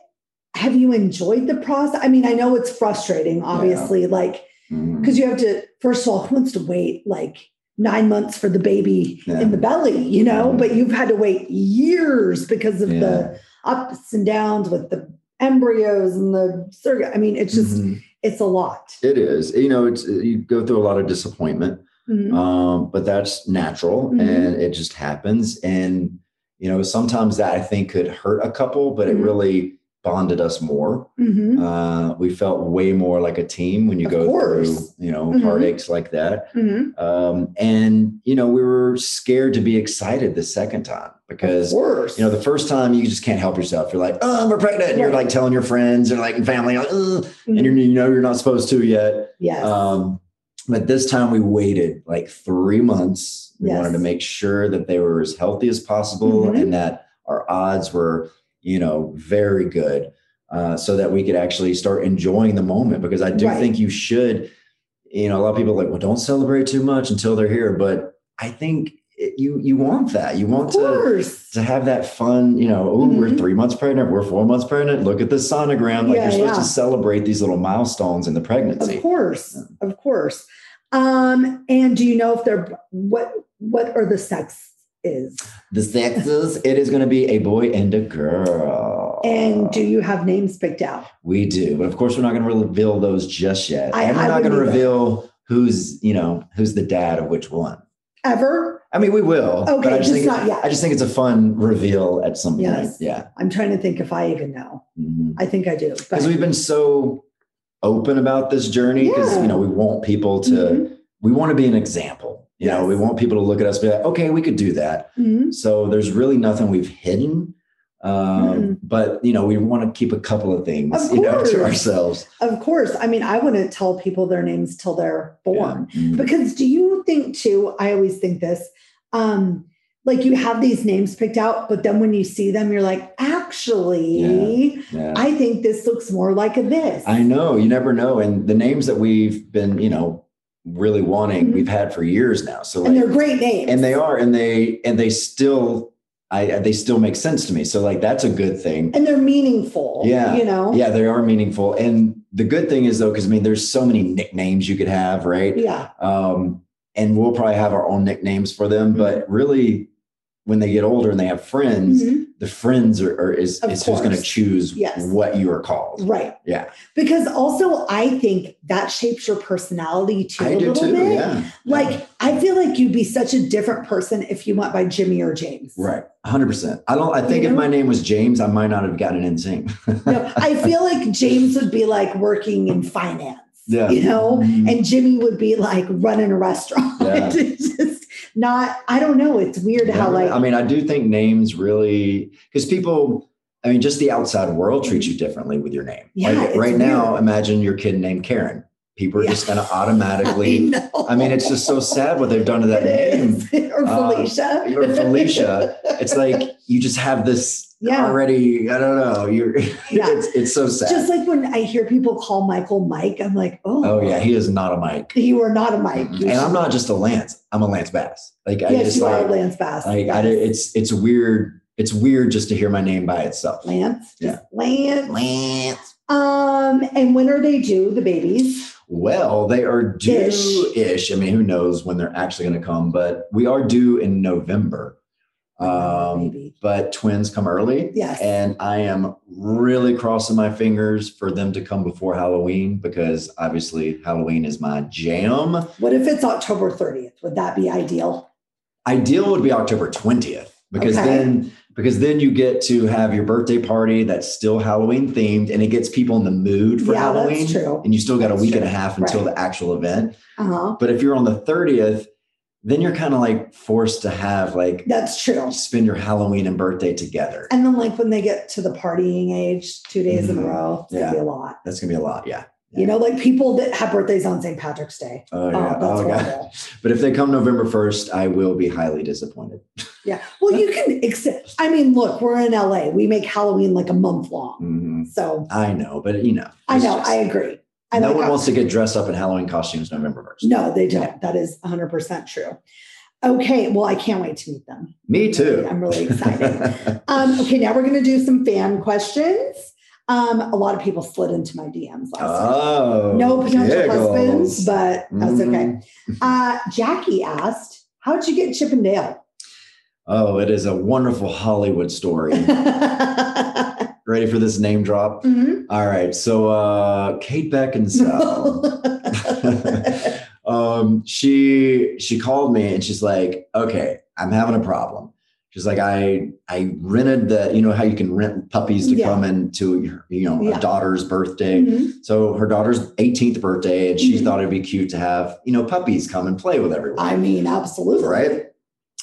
have you enjoyed the process? I mean, I know it's frustrating, obviously, like Mhm. because you have to, first of all, who wants to wait like nine months for the baby Yeah. in the belly, you know? Mhm. But you've had to wait years because of Yeah. the ups and downs with the embryos and the surrogate. I mean, it's just, Mhm. it's a lot. it is you know it's you go through a lot of disappointment Mhm. um but that's natural Mhm. and it just happens and you know sometimes that i think could hurt a couple but it really bonded us more Mhm. uh we felt way more like a team when you Of go course. through you know Mhm. heartaches like that Mhm. um, and you know we were scared to be excited the second time because you know the first time you just can't help yourself you're like oh we're pregnant and you're like telling your friends and like family like, and Mhm. you're, you know you're not supposed to yet yes. um, but this time we waited like three months we Yes. wanted to make sure that they were as healthy as possible Mhm. and that our odds were you know very good uh, so that we could actually start enjoying the moment because i do Right. think you should you know a lot of people like well don't celebrate too much until they're here but i think it, you you want that you want to to have that fun you know oh we're Mhm. three months pregnant we're four months pregnant look at the sonogram like Yeah, you're supposed yeah. to celebrate these little milestones in the pregnancy Of course, of course. Um, and do you know if they're what what are the sex is? the sexes it is going to be a boy and a girl And do you have names picked out? we do but of course we're not going to reveal those just yet I- and we're I not going to reveal who's you know who's the dad of which one Ever? i mean we will Okay, but i just just think not yet. i just think it's a fun reveal at some point Yes. yeah I'm trying to think if I even know. Mhm. I think I do. because we've been so open about this journey because Yeah. you know we want people to Mhm, we want to be an example you know we want people to look at us and be like okay we could do that mhm. so there's really nothing we've hidden um, Mhm. but you know we want to keep a couple of things Of you know to ourselves of course. I mean, I wouldn't tell people their names till they're born. Yeah. Mhm. Because do you think too? I always think this. Um, like you have these names picked out, but then when you see them, you're like, actually, yeah. I think this looks more like a this. I know you never know and the names that we've been you know really wanting, Mhm. we've had for years now. So and they're great names. and they are, and they and they still, I they still make sense to me. So like that's a good thing. and they're meaningful. Yeah. You know? Yeah, they are meaningful. And the good thing is though, because I mean, there's so many nicknames you could have, right? Yeah. Um, and we'll probably have our own nicknames for them, Mm-hmm. but really, when they get older and they have friends, Mhm. The friends are, are is, is who's going to choose Yes. what you are called. Right. Yeah, Because also I think that shapes your personality too I a do little too. bit. Yeah, Like I feel like you'd be such a different person if you went by Jimmy or James. right, hundred percent. I don't. I think You if my name was James, I might not have gotten NSYNC. No, I feel like James would be like working in finance. Yeah. You know? Mhm. And Jimmy would be like running a restaurant. Yeah. Not, I don't know. It's weird how like I mean, I do think names really because people. I mean, just the outside world treats you differently with your name. Yeah, like right now, imagine your kid named Karen. People are Yeah. just going to automatically. know. I mean, it's just so sad what they've done to that It name. is. or Uh, Felicia. or Felicia. It's like you just have this Yeah. already. I don't know. You're. Yeah. It's it's so sad. Just like when I hear people call Michael Mike, I'm like, oh, oh yeah, he is not a Mike. you are not a Mike. You And I'm not just a Lance. I'm a Lance Bass. Like I just you like are Lance Bass. like yes. I, it's it's weird. It's weird just to hear my name by itself. Lance. Yeah. Lance. Lance. Um, and when are they due, the babies? Well, they are due-ish. I mean, who knows when they're actually going to come? But we are due in November. Um, Maybe. but twins come early. Yes. And I am really crossing my fingers for them to come before Halloween because obviously Halloween is my jam. What if it's October 30th? Would that be ideal? Ideal would be October 20th because Okay. then because then you get to have your birthday party that's still Halloween themed and it gets people in the mood for Yeah, that's Halloween. true. And you still got a week true. and a half until Right. the actual event. Uh-huh. But if you're on the 30th, then you're kind of like forced to have like That's true. spend your Halloween and birthday together. And then like when they get to the partying age, two days in a Mhm. row, it's Yeah. gonna be a lot. That's gonna be a lot. Yeah. You know, like people that have birthdays on St. Patrick's Day. Oh yeah. that's Oh, God. But if they come November 1st, I will be highly disappointed. Yeah. Well, you can accept. I mean, look, we're in LA. We make Halloween like a month long. Mhm. So I know, but you know, I know. just- I agree. I no like one how- wants to get dressed up in Halloween costumes November 1st. No, they don't. That is 100% true. Okay. Well, I can't wait to meet them. Me too. I'm really excited. Um, okay, now we're going to do some fan questions. Um, a lot of people slid into my DMs last night. oh. No potential giggles. husbands, but that's Mhm. okay. Uh, Jackie asked, How'd you get Chip and Dale? Oh, it is a wonderful Hollywood story. Ready for this name drop? Mhm. All right. So uh Kate Beckinsale. um, she she called me and she's like, okay, I'm having a problem. She's like, I I rented the, you know how you can rent puppies to Yeah. come into your, you know, Yeah. a daughter's birthday. Mhm. So her daughter's 18th birthday, and she Mhm. thought it'd be cute to have, you know, puppies come and play with everyone. I mean, absolutely. Right.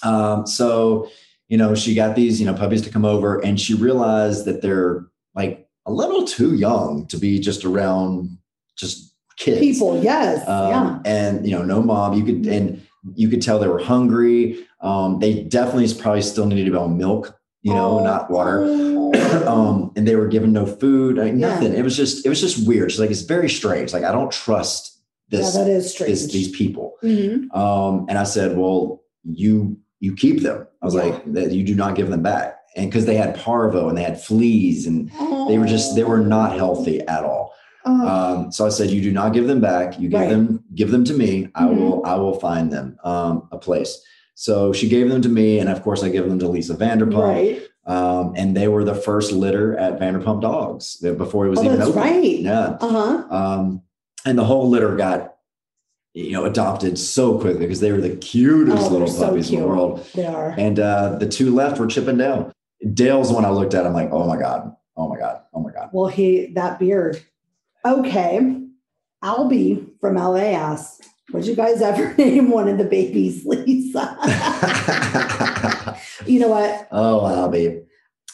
Um, so, you know, she got these, you know, puppies to come over and she realized that they're like a little too young to be just around just kids. People, yes. Um, yeah. and you know, no mom. You could and you could tell they were hungry. Um, they definitely probably still needed to be on milk, you know, Oh. not water. um, and they were given no food, like Yeah. nothing. It was just, it was just weird. Like, it's very strange. Like, I don't trust this, yeah, that is strange. this these people. Mhm. Um, and I said, well, you you keep them. I was Yeah. like, that you do not give them back. And because they had parvo and they had fleas and they were just they were not healthy at all. Oh, Um, so I said, you do not give them back. You give Right. them give them to me. I Mhm. will I will find them um, a place. So she gave them to me, and of course I give them to Lisa Vanderpump. right. Um, and they were the first litter at Vanderpump Dogs before it was Oh, even that's open. right. Yeah. Uh huh. Um, and the whole litter got, you know, adopted so quickly because they were the cutest Oh, little so puppies in the world. They are. And uh, the two left were Chip and Dale. Dale's the one I looked at. I'm like, oh my god, oh my god, oh my god. Well, he that beard. Okay. Albie from LA asks, would you guys ever name one of the babies Lisa? you know what? oh, Albie.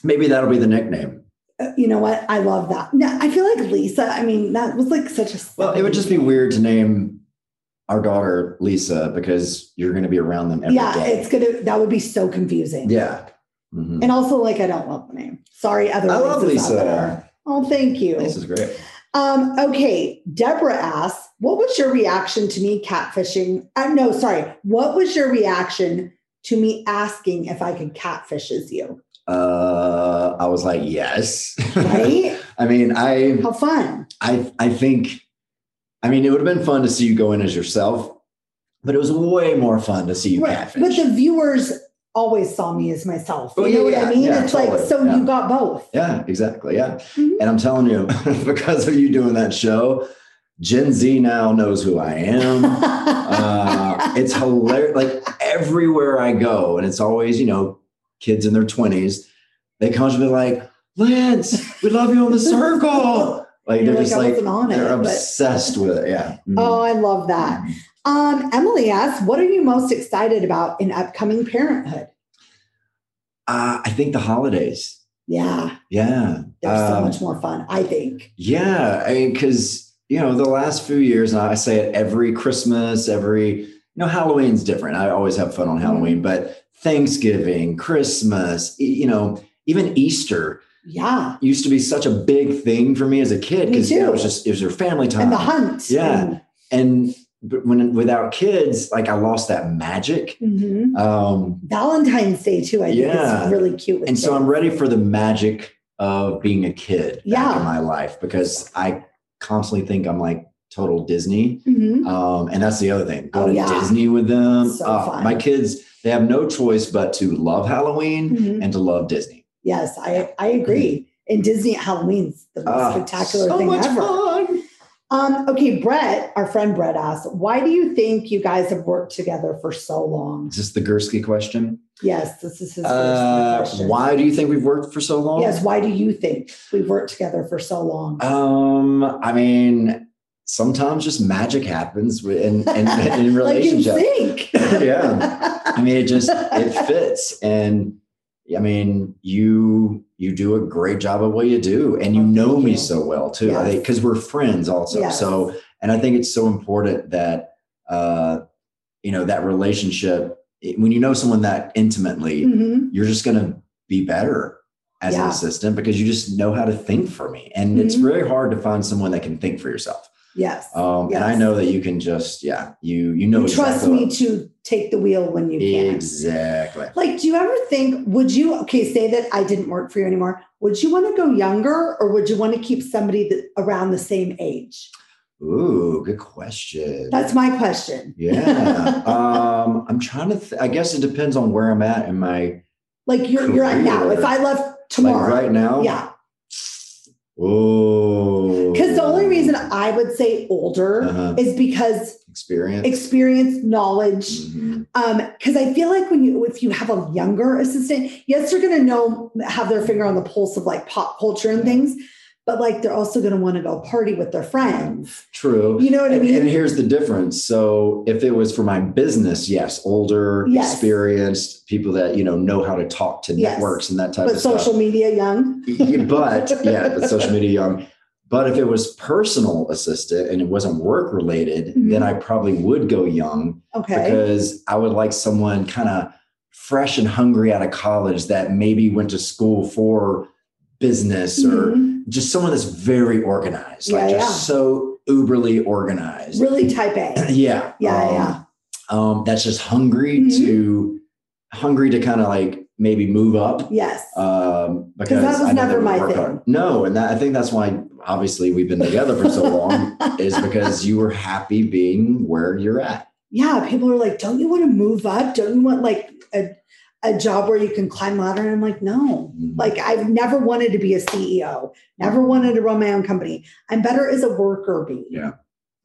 Maybe that'll be the nickname. Uh, You know what? I love that. No, I feel like Lisa. I mean, that was like such a. Well, it would just be weird to name our daughter Lisa because you're going to be around them every day. yeah, it's gonna. That would be so confusing. yeah. Mhm. And also, like, I don't love the name. Sorry, other. I love Lisas out Lisa. Oh, thank you. This is great. Um, okay, Deborah asks, What was your reaction to me catfishing? Uh, no, sorry. What was your reaction to me asking if I could catfish as you? Uh, I was like, yes. Right? I mean, I, How fun. I, I think, I mean, it would have been fun to see you go in as yourself, but it was way more fun to see you Right. catfish. But the viewers always saw me as myself. You Oh, know yeah, what I mean? yeah, it's like, so yeah. you got both. yeah, exactly. Yeah. Mhm. And I'm telling you, because of you doing that show, Gen Z now knows who I am. uh, it's hilarious. Like everywhere I go, and it's always, you know, kids in their 20s, they come to me like, Lance, we love you on the circle. Like You're they're like, just like, on it, they're but- obsessed with it. Yeah. Mhm. Oh, I love that. Um, Emily asks, what are you most excited about in upcoming parenthood? Uh, I think the holidays. Yeah, Yeah. they're so Um, much more fun, I think. Yeah, I mean, because you know, the last few years, and I say it every Christmas, every you know, Halloween's different. I always have fun on Halloween, but Thanksgiving, Christmas, you know, even Easter Yeah. used to be such a big thing for me as a kid because it was just it was your family time. And the hunt. Yeah. and but when without kids, like I lost that magic. And, mhm. Um, Valentine's Day too, I think Yeah. is really cute. and so. I'm ready for the magic of being a kid Yeah. in my life because I constantly think I'm like total Disney. Mhm. Um, and that's the other thing. Go Oh, to yeah. Disney with them. So Uh, my kids, they have no choice but to love Halloween Mhm. and to love Disney. Yes, I, I agree. And Disney at Halloween's the most Ah, spectacular so thing ever. fun. Um, okay, Brett, our friend Brett asked, why do you think you guys have worked together for so long? Is this the Gursky question? Yes, this is his Uh, question. why do you think we've worked for so long? Yes, why do you think we've worked together for so long? Um, I mean, sometimes just magic happens in, in, in like relationships. sync. Yeah. I mean, it just it fits, and I mean, you you do a great job of what you do, and you Oh, know me so well too. Yes. because we're friends also. Yes. So, and I think it's so important that uh, you know that relationship when you know someone that intimately, Mhm. you're just going to be better as an assistant because you just know how to think for me, and it's Mhm. very hard to find someone that can think for yourself. Yes. Um, And I know that you can just, yeah, you you know you trust exactly me what- to take the wheel when you can. Exactly. Like, do you ever think, would you, okay, say that I didn't work for you anymore, would you want to go younger or would you want to keep somebody that around the same age? Ooh, good question. That's my question. yeah. um, I'm trying to. Th- I guess it depends on where I'm at in my Like you're, you're at now. If I left tomorrow, like right now. yeah. Oh. I would say older Uh-huh. is because experience. experience, knowledge, Mhm. Um, because I feel like when you if you have a younger assistant, yes, they're gonna know have their finger on the pulse of like pop culture and things, but like they're also gonna want to go party with their friends. True. You know what I And, mean? and here's the difference. So if it was for my business, yes, older, Yes. experienced people that you know know how to talk to Yes. networks and that type but of social stuff. media young. But yeah, but social media young. But if it was personal assistant and it wasn't work related, Mhm. then I probably would go young Okay. because I would like someone kind of fresh and hungry out of college that maybe went to school for business or Mhm. just someone that's very organized, like just yeah. so uberly organized. Really type A. Yeah. Yeah, um, yeah. Um, that's just hungry Mhm. to hungry to kind of like maybe move up Yes. um, because that was never my thing. hard. No, and that, I think that's why obviously we've been together for so long is because you were happy being where you're at. yeah. People are like, don't you want to move up? Don't you want like a, a job where you can climb ladder? And I'm like, no. Mhm. Like I've never wanted to be a CEO, never wanted to run my own company. I'm better as a worker bee. Yeah.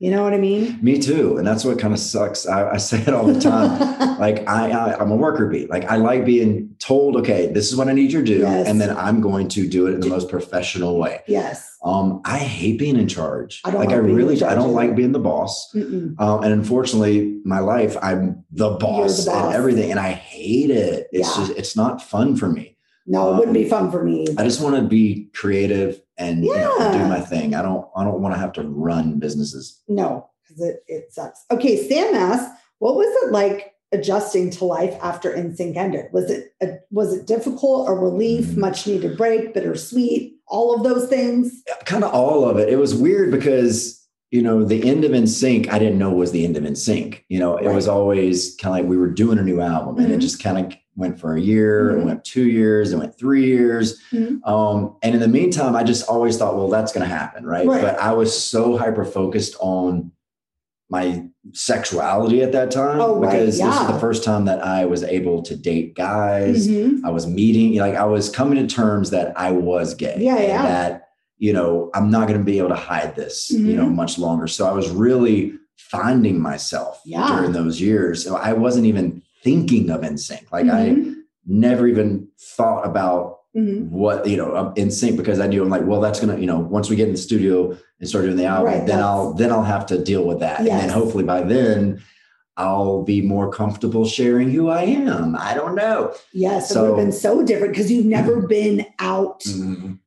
You know what I mean? Me too, and that's what kind of sucks. I, I say it all the time. like I, I, I'm a worker bee. Like I like being told, okay, this is what I need you to do, Yes. and then I'm going to do it in the most professional way. yes. Um, I hate being in charge. I don't like like I really, I don't either. like being the boss. Um, and unfortunately, my life, I'm the boss, boss. and everything, and I hate it. It's Yeah. just, it's not fun for me. No, it wouldn't be fun for me. I just want to be creative and you know, do my thing. I don't, I don't want to have to run businesses. No, because it, it sucks. Okay, Sam asked, what was it like adjusting to life after NSYNC ended? Was it a, was it difficult, a relief, Mhm. much needed break, bittersweet, all of those things? kind of all of it. It was weird because you know, the end of NSYNC, I didn't know was the end of NSYNC. You know, it Right. was always kind of like we were doing a new album and it Mhm. just kind of went for a year, Mhm. it went two years, it went three years. Mhm. Um, and in the meantime, I just always thought, well, that's going to happen. Right? Right. But I was so hyper focused on my sexuality at that time Oh, right. because this is the first time that I was able to date guys. Mhm. I was meeting, like I was coming to terms that I was gay. Yeah, and yeah. That, you know, I'm not going to be able to hide this, you know, Mhm. much longer. So I was really finding myself Yeah. during those years. So I wasn't even thinking of NSYNC. Like I Mhm. never even thought about Mhm. what, you know, NSYNC because I knew I'm like, well, that's going to, you know, once we get in the studio and start doing the album, Right, then I'll, then I'll have to deal with that. And then hopefully by then I'll be more comfortable sharing who I am. I don't know. Yes, it would have been so different because you've never been out Mhm.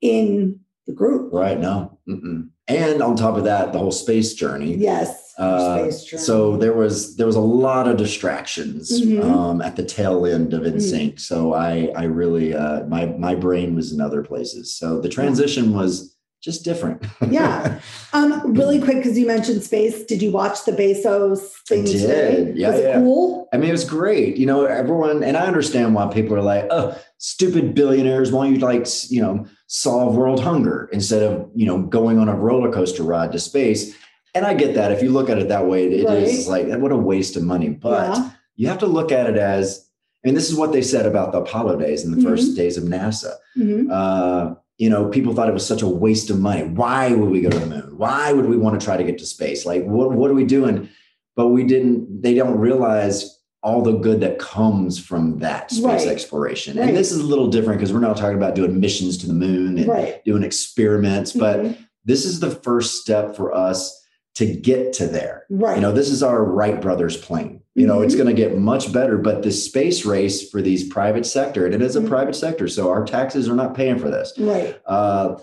in the group. Right. No. Mm-mm. And on top of that, the whole space journey. Yes. Uh, so there was there was a lot of distractions Mhm. um, at the tail end of Mm. NSYNC. So I I really uh, my my brain was in other places. So the transition was just different. Yeah. Um, really quick, because you mentioned space. Did you watch the Bezos thing did. today? Yeah, Was it yeah. cool? I mean, it was great. You know, everyone, and I understand why people are like, oh, stupid billionaires, why don't you like, you know, solve world hunger instead of, you know, going on a roller coaster ride to space? And I get that. If you look at it that way, it is Right. like, what a waste of money. But yeah. you have to look at it as, I mean, this is what they said about the Apollo days in the Mm-hmm. first days of NASA. Mhm. Uh, you know, people thought it was such a waste of money. Why would we go to the moon? Why would we want to try to get to space? Like, what, what are we doing? But we didn't, they don't realize all the good that comes from that space Right. exploration. Right. And this is a little different because we're not talking about doing missions to the moon and Right. doing experiments, but Mhm. this is the first step for us to get to there. right. You know, this is our Wright brothers plane. You know, it's Mhm. going to get much better, but the space race for these private sector, and it is a Mhm. private sector, so our taxes are not paying for this. right. Uh,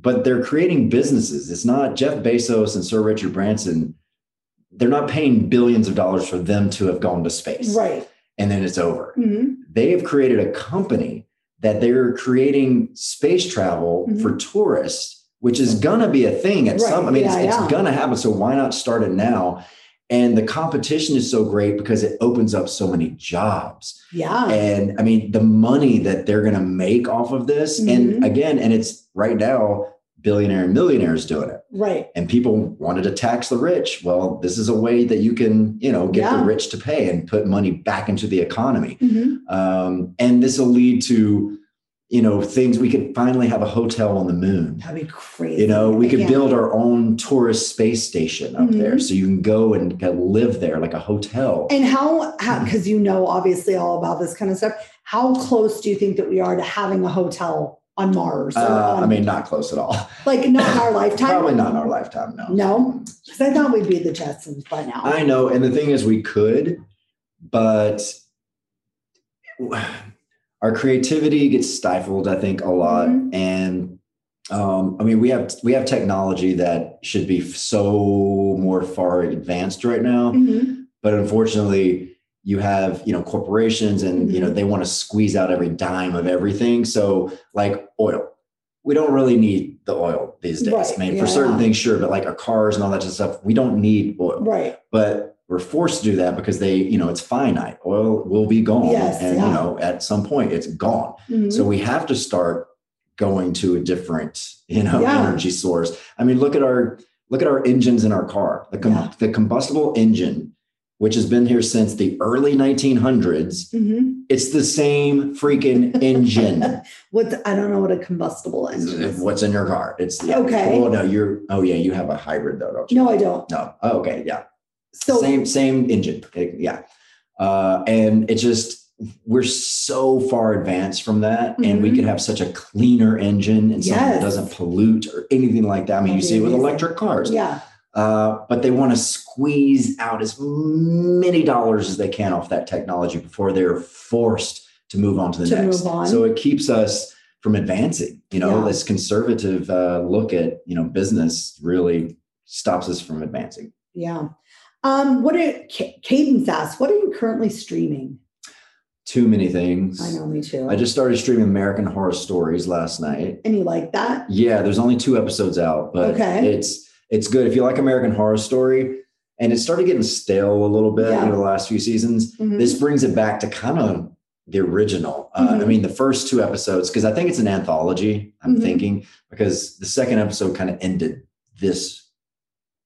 but they're creating businesses. It's not Jeff Bezos and Sir Richard Branson. They're not paying billions of dollars for them to have gone to space Right. and then it's over. Mhm. They have created a company that they're creating space travel for tourists, which is gonna be a thing at some. I mean, Yeah, it's, yeah. it's gonna happen. So why not start it now? And the competition is so great because it opens up so many jobs. Yeah. And I mean, the money that they're going to make off of this, Mhm. and again, and it's right now, billionaire and millionaires doing it. right. And people wanted to tax the rich. Well, this is a way that you can, you know, get Yeah. the rich to pay and put money back into the economy. Mhm. Um, and this will lead to, you know, things we could finally have a hotel on the moon. That'd be crazy. You know, we could can't- build our own tourist space station up there, Mhm. so you can go and go live there like a hotel. And how, because you know obviously all about this kind of stuff, how close do you think that we are to having a hotel on Mars? Uh, I mean, not close at all. like not in our lifetime. Probably not in our lifetime. No. No, because I thought we'd be the Jetsons by now. I know, and the thing is, we could, but our creativity gets stifled. I think a lot, Mhm. and um, I mean, we have we have technology that should be so more far advanced right now, Mhm. but unfortunately. You have, you know, corporations and, you know, Mhm. they want to squeeze out every dime of everything. So, like oil, we don't really need the oil these days. Right, I mean, yeah. for certain things, sure, but like our cars and all that stuff, we don't need oil Right. but we're forced to do that because they, you know, it's finite. Oil will be gone, Yes, and yeah. you know, at some point, it's gone. Mhm. So we have to start going to a different, you know, Yeah. energy source. I mean, look at our look at our engines in our car. The com- Yeah. the combustible engine, which has been here since the early 1900s, Mhm. it's the same freaking engine. What I don't know what a combustible engine is. What's in your car? It's yeah. Okay. Oh no, you're. Oh yeah, you have a hybrid though, don't you? No, I don't. No. Oh, okay. Yeah. So same same engine yeah. Uh, and it just we're so far advanced from that and we Mhm. could have such a cleaner engine and something that doesn't pollute or anything like that. I mean you That'd be see it with electric cars. Yeah, uh, but they want to squeeze out as many dollars as they can off that technology before they're forced to move on to the To next. so it keeps us from advancing you know Yeah. this conservative uh, look at you know business really stops us from advancing. Yeah. Um, what are Cadence asks? What are you currently streaming? too many things. I know, me too. I just started streaming American Horror Stories last night. and you like that? Yeah, there's only two episodes out, but Okay. it's it's good if you like American Horror Story. And it started getting stale a little bit Yeah. in the last few seasons. Mhm. This brings it back to kind of the original. Uh, I Mhm. mean, the first two episodes, because I think it's an anthology. I'm Mhm. thinking because the second episode kind of ended this.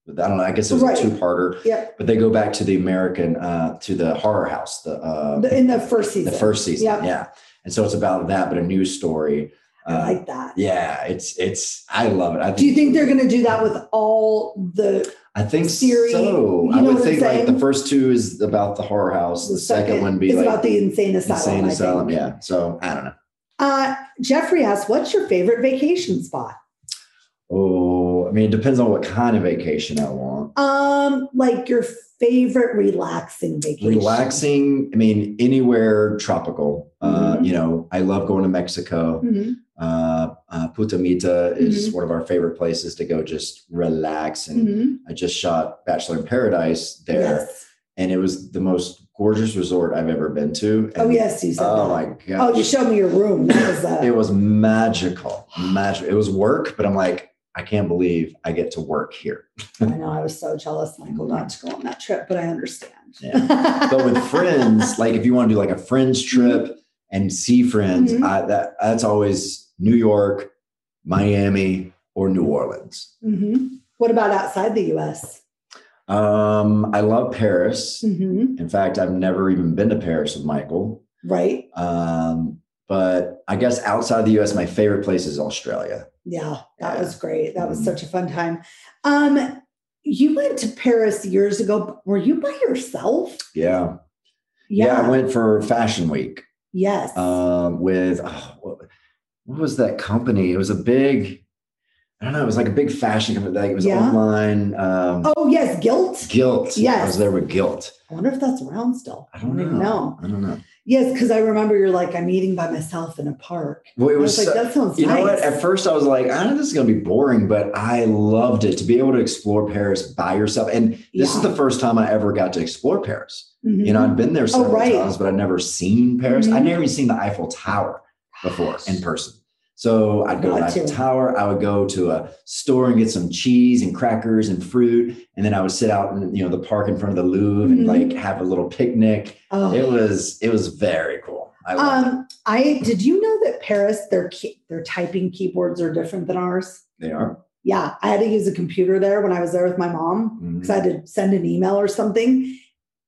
I don't know. I guess it was Right. a two-parter, Yep. but they go back to the American, uh, to the horror house, the uh, The- in the first season. the first season. Yep. Yeah. And so it's about that, but a new story. I Uh, like that. yeah, it's it's I love it. I think, Do you think they're going to do that with all the I think series? so. you I know would I'm think like the first two is about the horror house. The, second, one be is like about the insane asylum? insane asylum. Yeah. So I don't know. Uh, Jeffrey asks, "What's your favorite vacation spot?" Oh, I mean, it depends on what kind of vacation I want. Um, like your favorite relaxing vacation. Relaxing. I mean, anywhere tropical. Uh, Mhm. you know, I love going to Mexico. Mhm. Uh, uh, Punta Mita is Mm-hmm. one of our favorite places to go just relax. And Mhm. I just shot Bachelor in Paradise there, Yes. and it was the most gorgeous resort I've ever been to. Oh yes, you said Oh that. my Oh, you showed me your room. That was uh, it was magical, magical. It was work, but I'm like, I can't believe I get to work here. I know I was so jealous Michael got to go on that trip, but I understand. Yeah. But with friends, like if you want to do like a friends trip and see friends, Mhm. I, that that's always New York, Miami, or New Orleans. Mhm. What about outside the U.S.? Um, I love Paris. Mhm. In fact, I've never even been to Paris with Michael. Right? Um, but I guess outside of the US, my favorite place is Australia. Yeah, that Yeah. was great. That was Mhm. such a fun time. Um, you went to Paris years ago. Were you by yourself? Yeah. Yeah. I went for Fashion Week yes. um, with, oh, what, what was that company? It was a big, I don't know, it was like a big fashion company. Like it was Yeah. online. Um, oh yes, Gilt. Gilt. Yes. I was there with Gilt. I wonder if that's around still. I don't, even know. I don't know. Yes, because I remember you're like, I'm eating by myself in a park. Well, it was, was like, so- that sounds you nice. know what? At first, I was like, I know this is going to be boring, but I loved it to be able to explore Paris by yourself. And this is the first time I ever got to explore Paris. Mhm. You know, I've been there several right. times, but I'd never seen Paris. Mhm. I'd never even seen the Eiffel Tower before in person. So I'd go to the Eiffel. Tower. I would go to a store and get some cheese and crackers and fruit, and then I would sit out in you know the park in front of the Louvre Mhm. and like have a little picnic. Oh. It was it was very cool. I it. Um, I did you know that Paris their key, their typing keyboards are different than ours? They are. Yeah, I had to use a computer there when I was there with my mom because I had to send an email or something,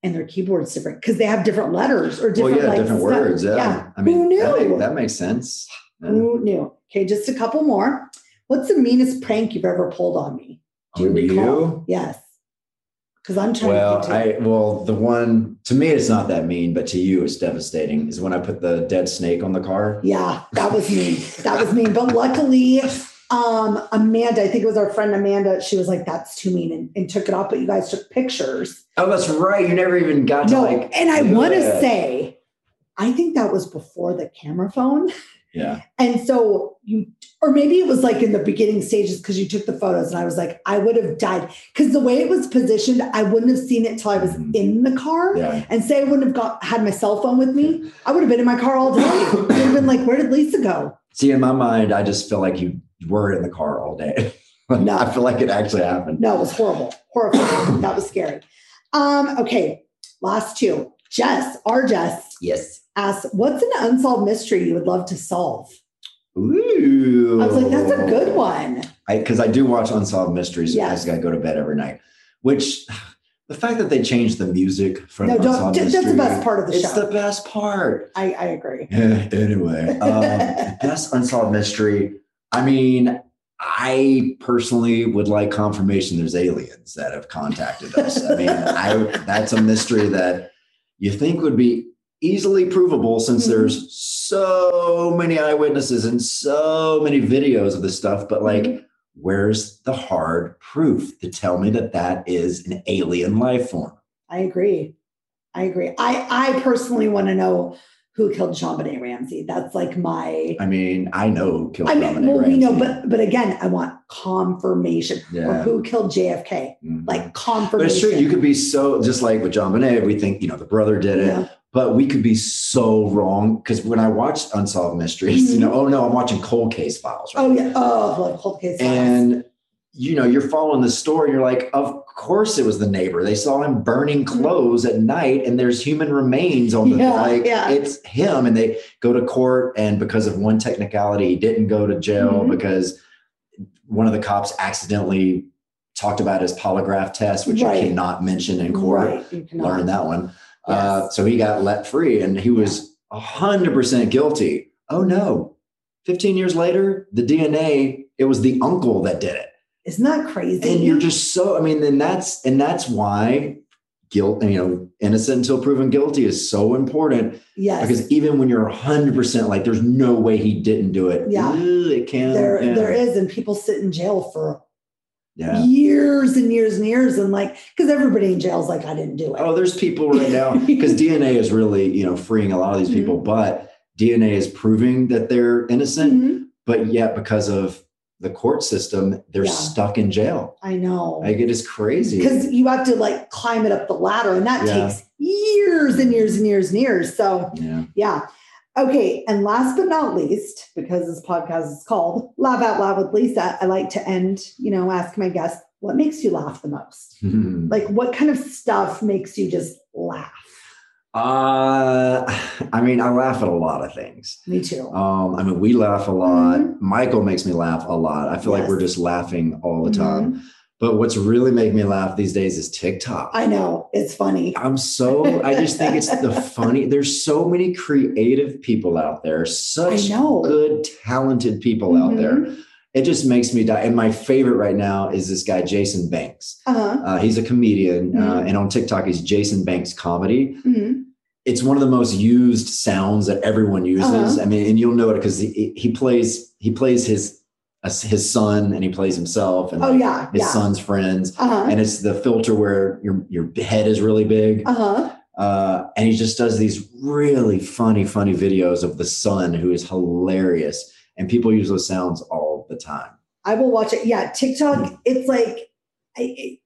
and their keyboard's different because they have different letters or Well, different yeah, like, different words. Yeah. Yeah. I mean, Who knew? make- that makes sense. Who knew? Okay, just a couple more. What's the meanest prank you've ever pulled on me? Do you On recall? you? Yes. Because I'm trying Well, to. I well, the one to me it's not that mean, but to you it's devastating. Is when I put the dead snake on the car. Yeah, that was me. That was me. But luckily, um, Amanda, I think it was our friend Amanda, she was like, that's too mean and, and took it off, but you guys took pictures. Oh, that's right. You never even got to No, like. and I want to it. say, I think that was before the camera phone. Yeah. And so you, or maybe it was like in the beginning stages because you took the photos, and I was like, I would have died because the way it was positioned, I wouldn't have seen it till I was Mhm. in the car. Yeah. And say I wouldn't have got had my cell phone with me, I would have been in my car all day. I'd have been like, where did Lisa go? See, in my mind, I just feel like you were in the car all day. No. I feel like it actually happened. No, it was horrible. Horrifying. that was scary. Um, okay, last two. Jess, our Jess Yes. Asks, what's an unsolved mystery you would love to solve? Ooh. I was like, that's a good one. because I, do watch unsolved mysteries Yeah. gotta go to bed every night. Which the fact that they changed the music from No, don't, that's the best part of the it's show. It's the best part. I, I agree. anyway, um, best unsolved mystery. I mean, I personally would like confirmation there's aliens that have contacted us. I mean, I that's a mystery that you think would be easily provable since Mhm. there's so many eyewitnesses and so many videos of this stuff. But like, Mhm. where's the hard proof to tell me that that is an alien life form? I agree. I agree. I, I personally want to know who killed JonBenét Ramsey. That's like my I mean, I know who killed I mean, well, we know, but but again, I want confirmation. Or Yeah. who killed JFK? Mhm. Like But confirmation. it's true. You could be so just like with JonBenét, we think, you know, the brother did it, Yeah. But we could be so wrong. Because when I watch Unsolved Mysteries, you Mhm. know, oh no, I'm watching cold case files, right? Oh yeah. Oh, like cold case. files. and you know, you're following the story. You're like, of course it was the neighbor. They saw him burning clothes at night, and there's human remains on the Yeah, like. yeah. It's him, and they go to court, and because of one technicality, he didn't go to jail Mhm. because one of the cops accidentally talked about his polygraph test, which Right. you cannot mention in court. Right. You cannot. Learn that one. Uh, so he got let free, and he was hundred percent guilty. Oh no! Fifteen years later, the DNA it was the uncle that did it Isn't that crazy? and you're just so i mean then that's and that's why guilt you know innocent until proven guilty is so important yes. because even when you're 100% like there's no way he didn't do it Yeah. it can there, yeah. there is, and people sit in jail for yeah years and years and years, and like, because everybody in jail is like, I didn't do it. oh there's people right now because dna is really you know freeing a lot of these people Mm-hmm. but dna is proving that they're innocent Mhm. but yet because of the court system they're Yeah. stuck in jail I know. like it is crazy because you have to like climb it up the ladder and that Yeah. takes years and years and years and years so yeah yeah okay and last but not least because this podcast is called laugh out loud with lisa i like to end you know ask my guests what makes you laugh the most like what kind of stuff makes you just laugh Uh, I mean, I laugh at a lot of things. me too Um, I mean, we laugh a lot. Mhm. Michael makes me laugh a lot. I feel like we're just laughing all the Mhm. time. But what's really making me laugh these days is TikTok. i know it's funny I'm so, I just think it's the funny. There's so many creative people out there, such good, talented people out there. It just makes me die. And my favorite right now is this guy, Jason Banks. uh-huh Uh, he's a comedian, uh, Mhm. and on TikTok, he's Jason Banks Comedy Mhm. it's one of the most used sounds that everyone uses. Uh-huh. I mean, and you'll know it because he, he plays he plays his uh, his son and he plays himself and oh yeah his yeah son's friends. uh-huh And it's the filter where your your head is really big. uh-huh Uh, and he just does these really funny, funny videos of the son who is hilarious. And people use those sounds all the time. I will watch it. Yeah. TikTok. It's like I,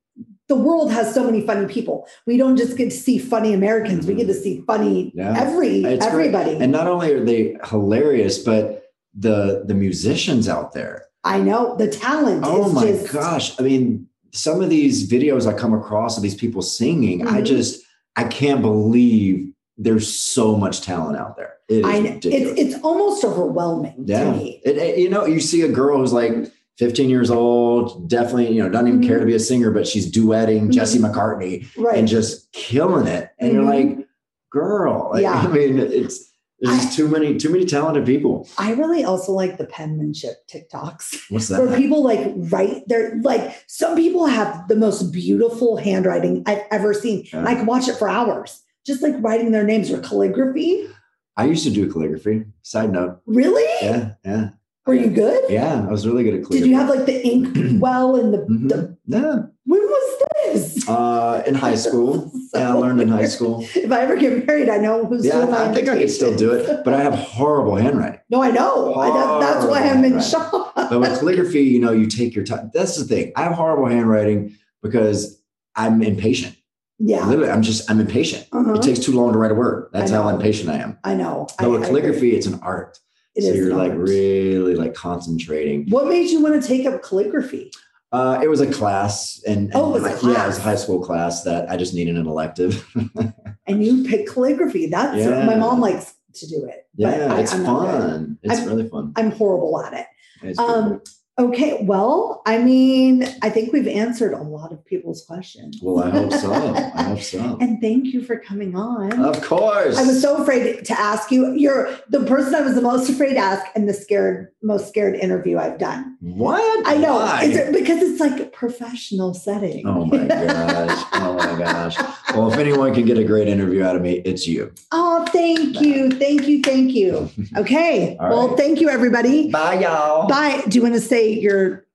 the world has so many funny people. We don't just get to see funny Americans. We get to see funny Yeah. every It's great. everybody. And not only are they hilarious, but the the musicians out there I know the talent. Oh my just, gosh. I mean, some of these videos I come across of these people singing, I Mhm. just I can't believe there's so much talent out there. It is I know. ridiculous. It's it's almost overwhelming yeah. to me. It- it- you know, you see a girl who's like 15 years old, definitely, you know, doesn't even care Mhm. to be a singer, but she's duetting Mhm. Jesse McCartney Right. and just killing it. And you're Mhm. like, girl, like, Yeah. I mean, it's there's just too many, too many talented people. I really also like the penmanship TikToks. What's that? where people like write they're like some people have the most beautiful handwriting I've ever seen. And I can watch it for hours. Just like writing their names or calligraphy. I used to do calligraphy. Side note. Really? Yeah. Yeah. Were you good? Yeah. I was really good at calligraphy. Did you have like the ink well and the, Mhm. the Yeah. when was this? Uh, in high school. So yeah, I learned in high school. If I ever get married, I know who's Yeah, doing I think I could still do it, but I have horrible handwriting. no, I know. I, that, that's why I'm in shock. But with calligraphy, you know, you take your time. That's the thing. I have horrible handwriting because I'm impatient. Yeah. Literally, I'm just I'm impatient. Uh-huh. It takes too long to write a word. That's I how impatient I am. I know. But I- with calligraphy, it's an art. It so is you're like art. really like concentrating. What made you want to take up calligraphy? Uh, it was a class, and, Oh, it was a and- yeah, it was a high school class that I just needed an elective. And you picked calligraphy. That's Yeah. my mom likes to do it. yeah, I- it's I'm fun. It's I'm- really fun. I'm horrible at it. Um, okay, well, I mean, I think we've answered a lot of people's questions. Well, I hope so. I hope so. And thank you for coming on. Of course. I was so afraid to ask you. You're the person I was the most afraid to ask and the scared, most scared interview I've done. What? I know it's, because it's like a professional setting. Oh my gosh. Oh my gosh. Well, if anyone can get a great interview out of me, it's you. Oh, thank you, thank you, thank you. Okay, well, right. thank you, everybody. Bye, y'all. Bye. Do you want to say your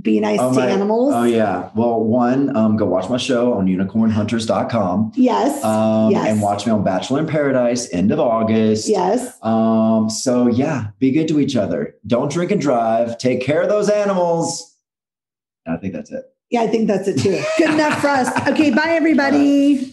be nice Oh, to my- animals? Oh, yeah. Well, one, um, go watch my show on unicornhunters.com Yes. um, Yes. and watch me on Bachelor in Paradise, end of August. yes. Um, so, yeah, be good to each other. Don't drink and drive. Take care of those animals. I think that's it. Yeah, I think that's it too. Good enough for us. Okay, bye, everybody.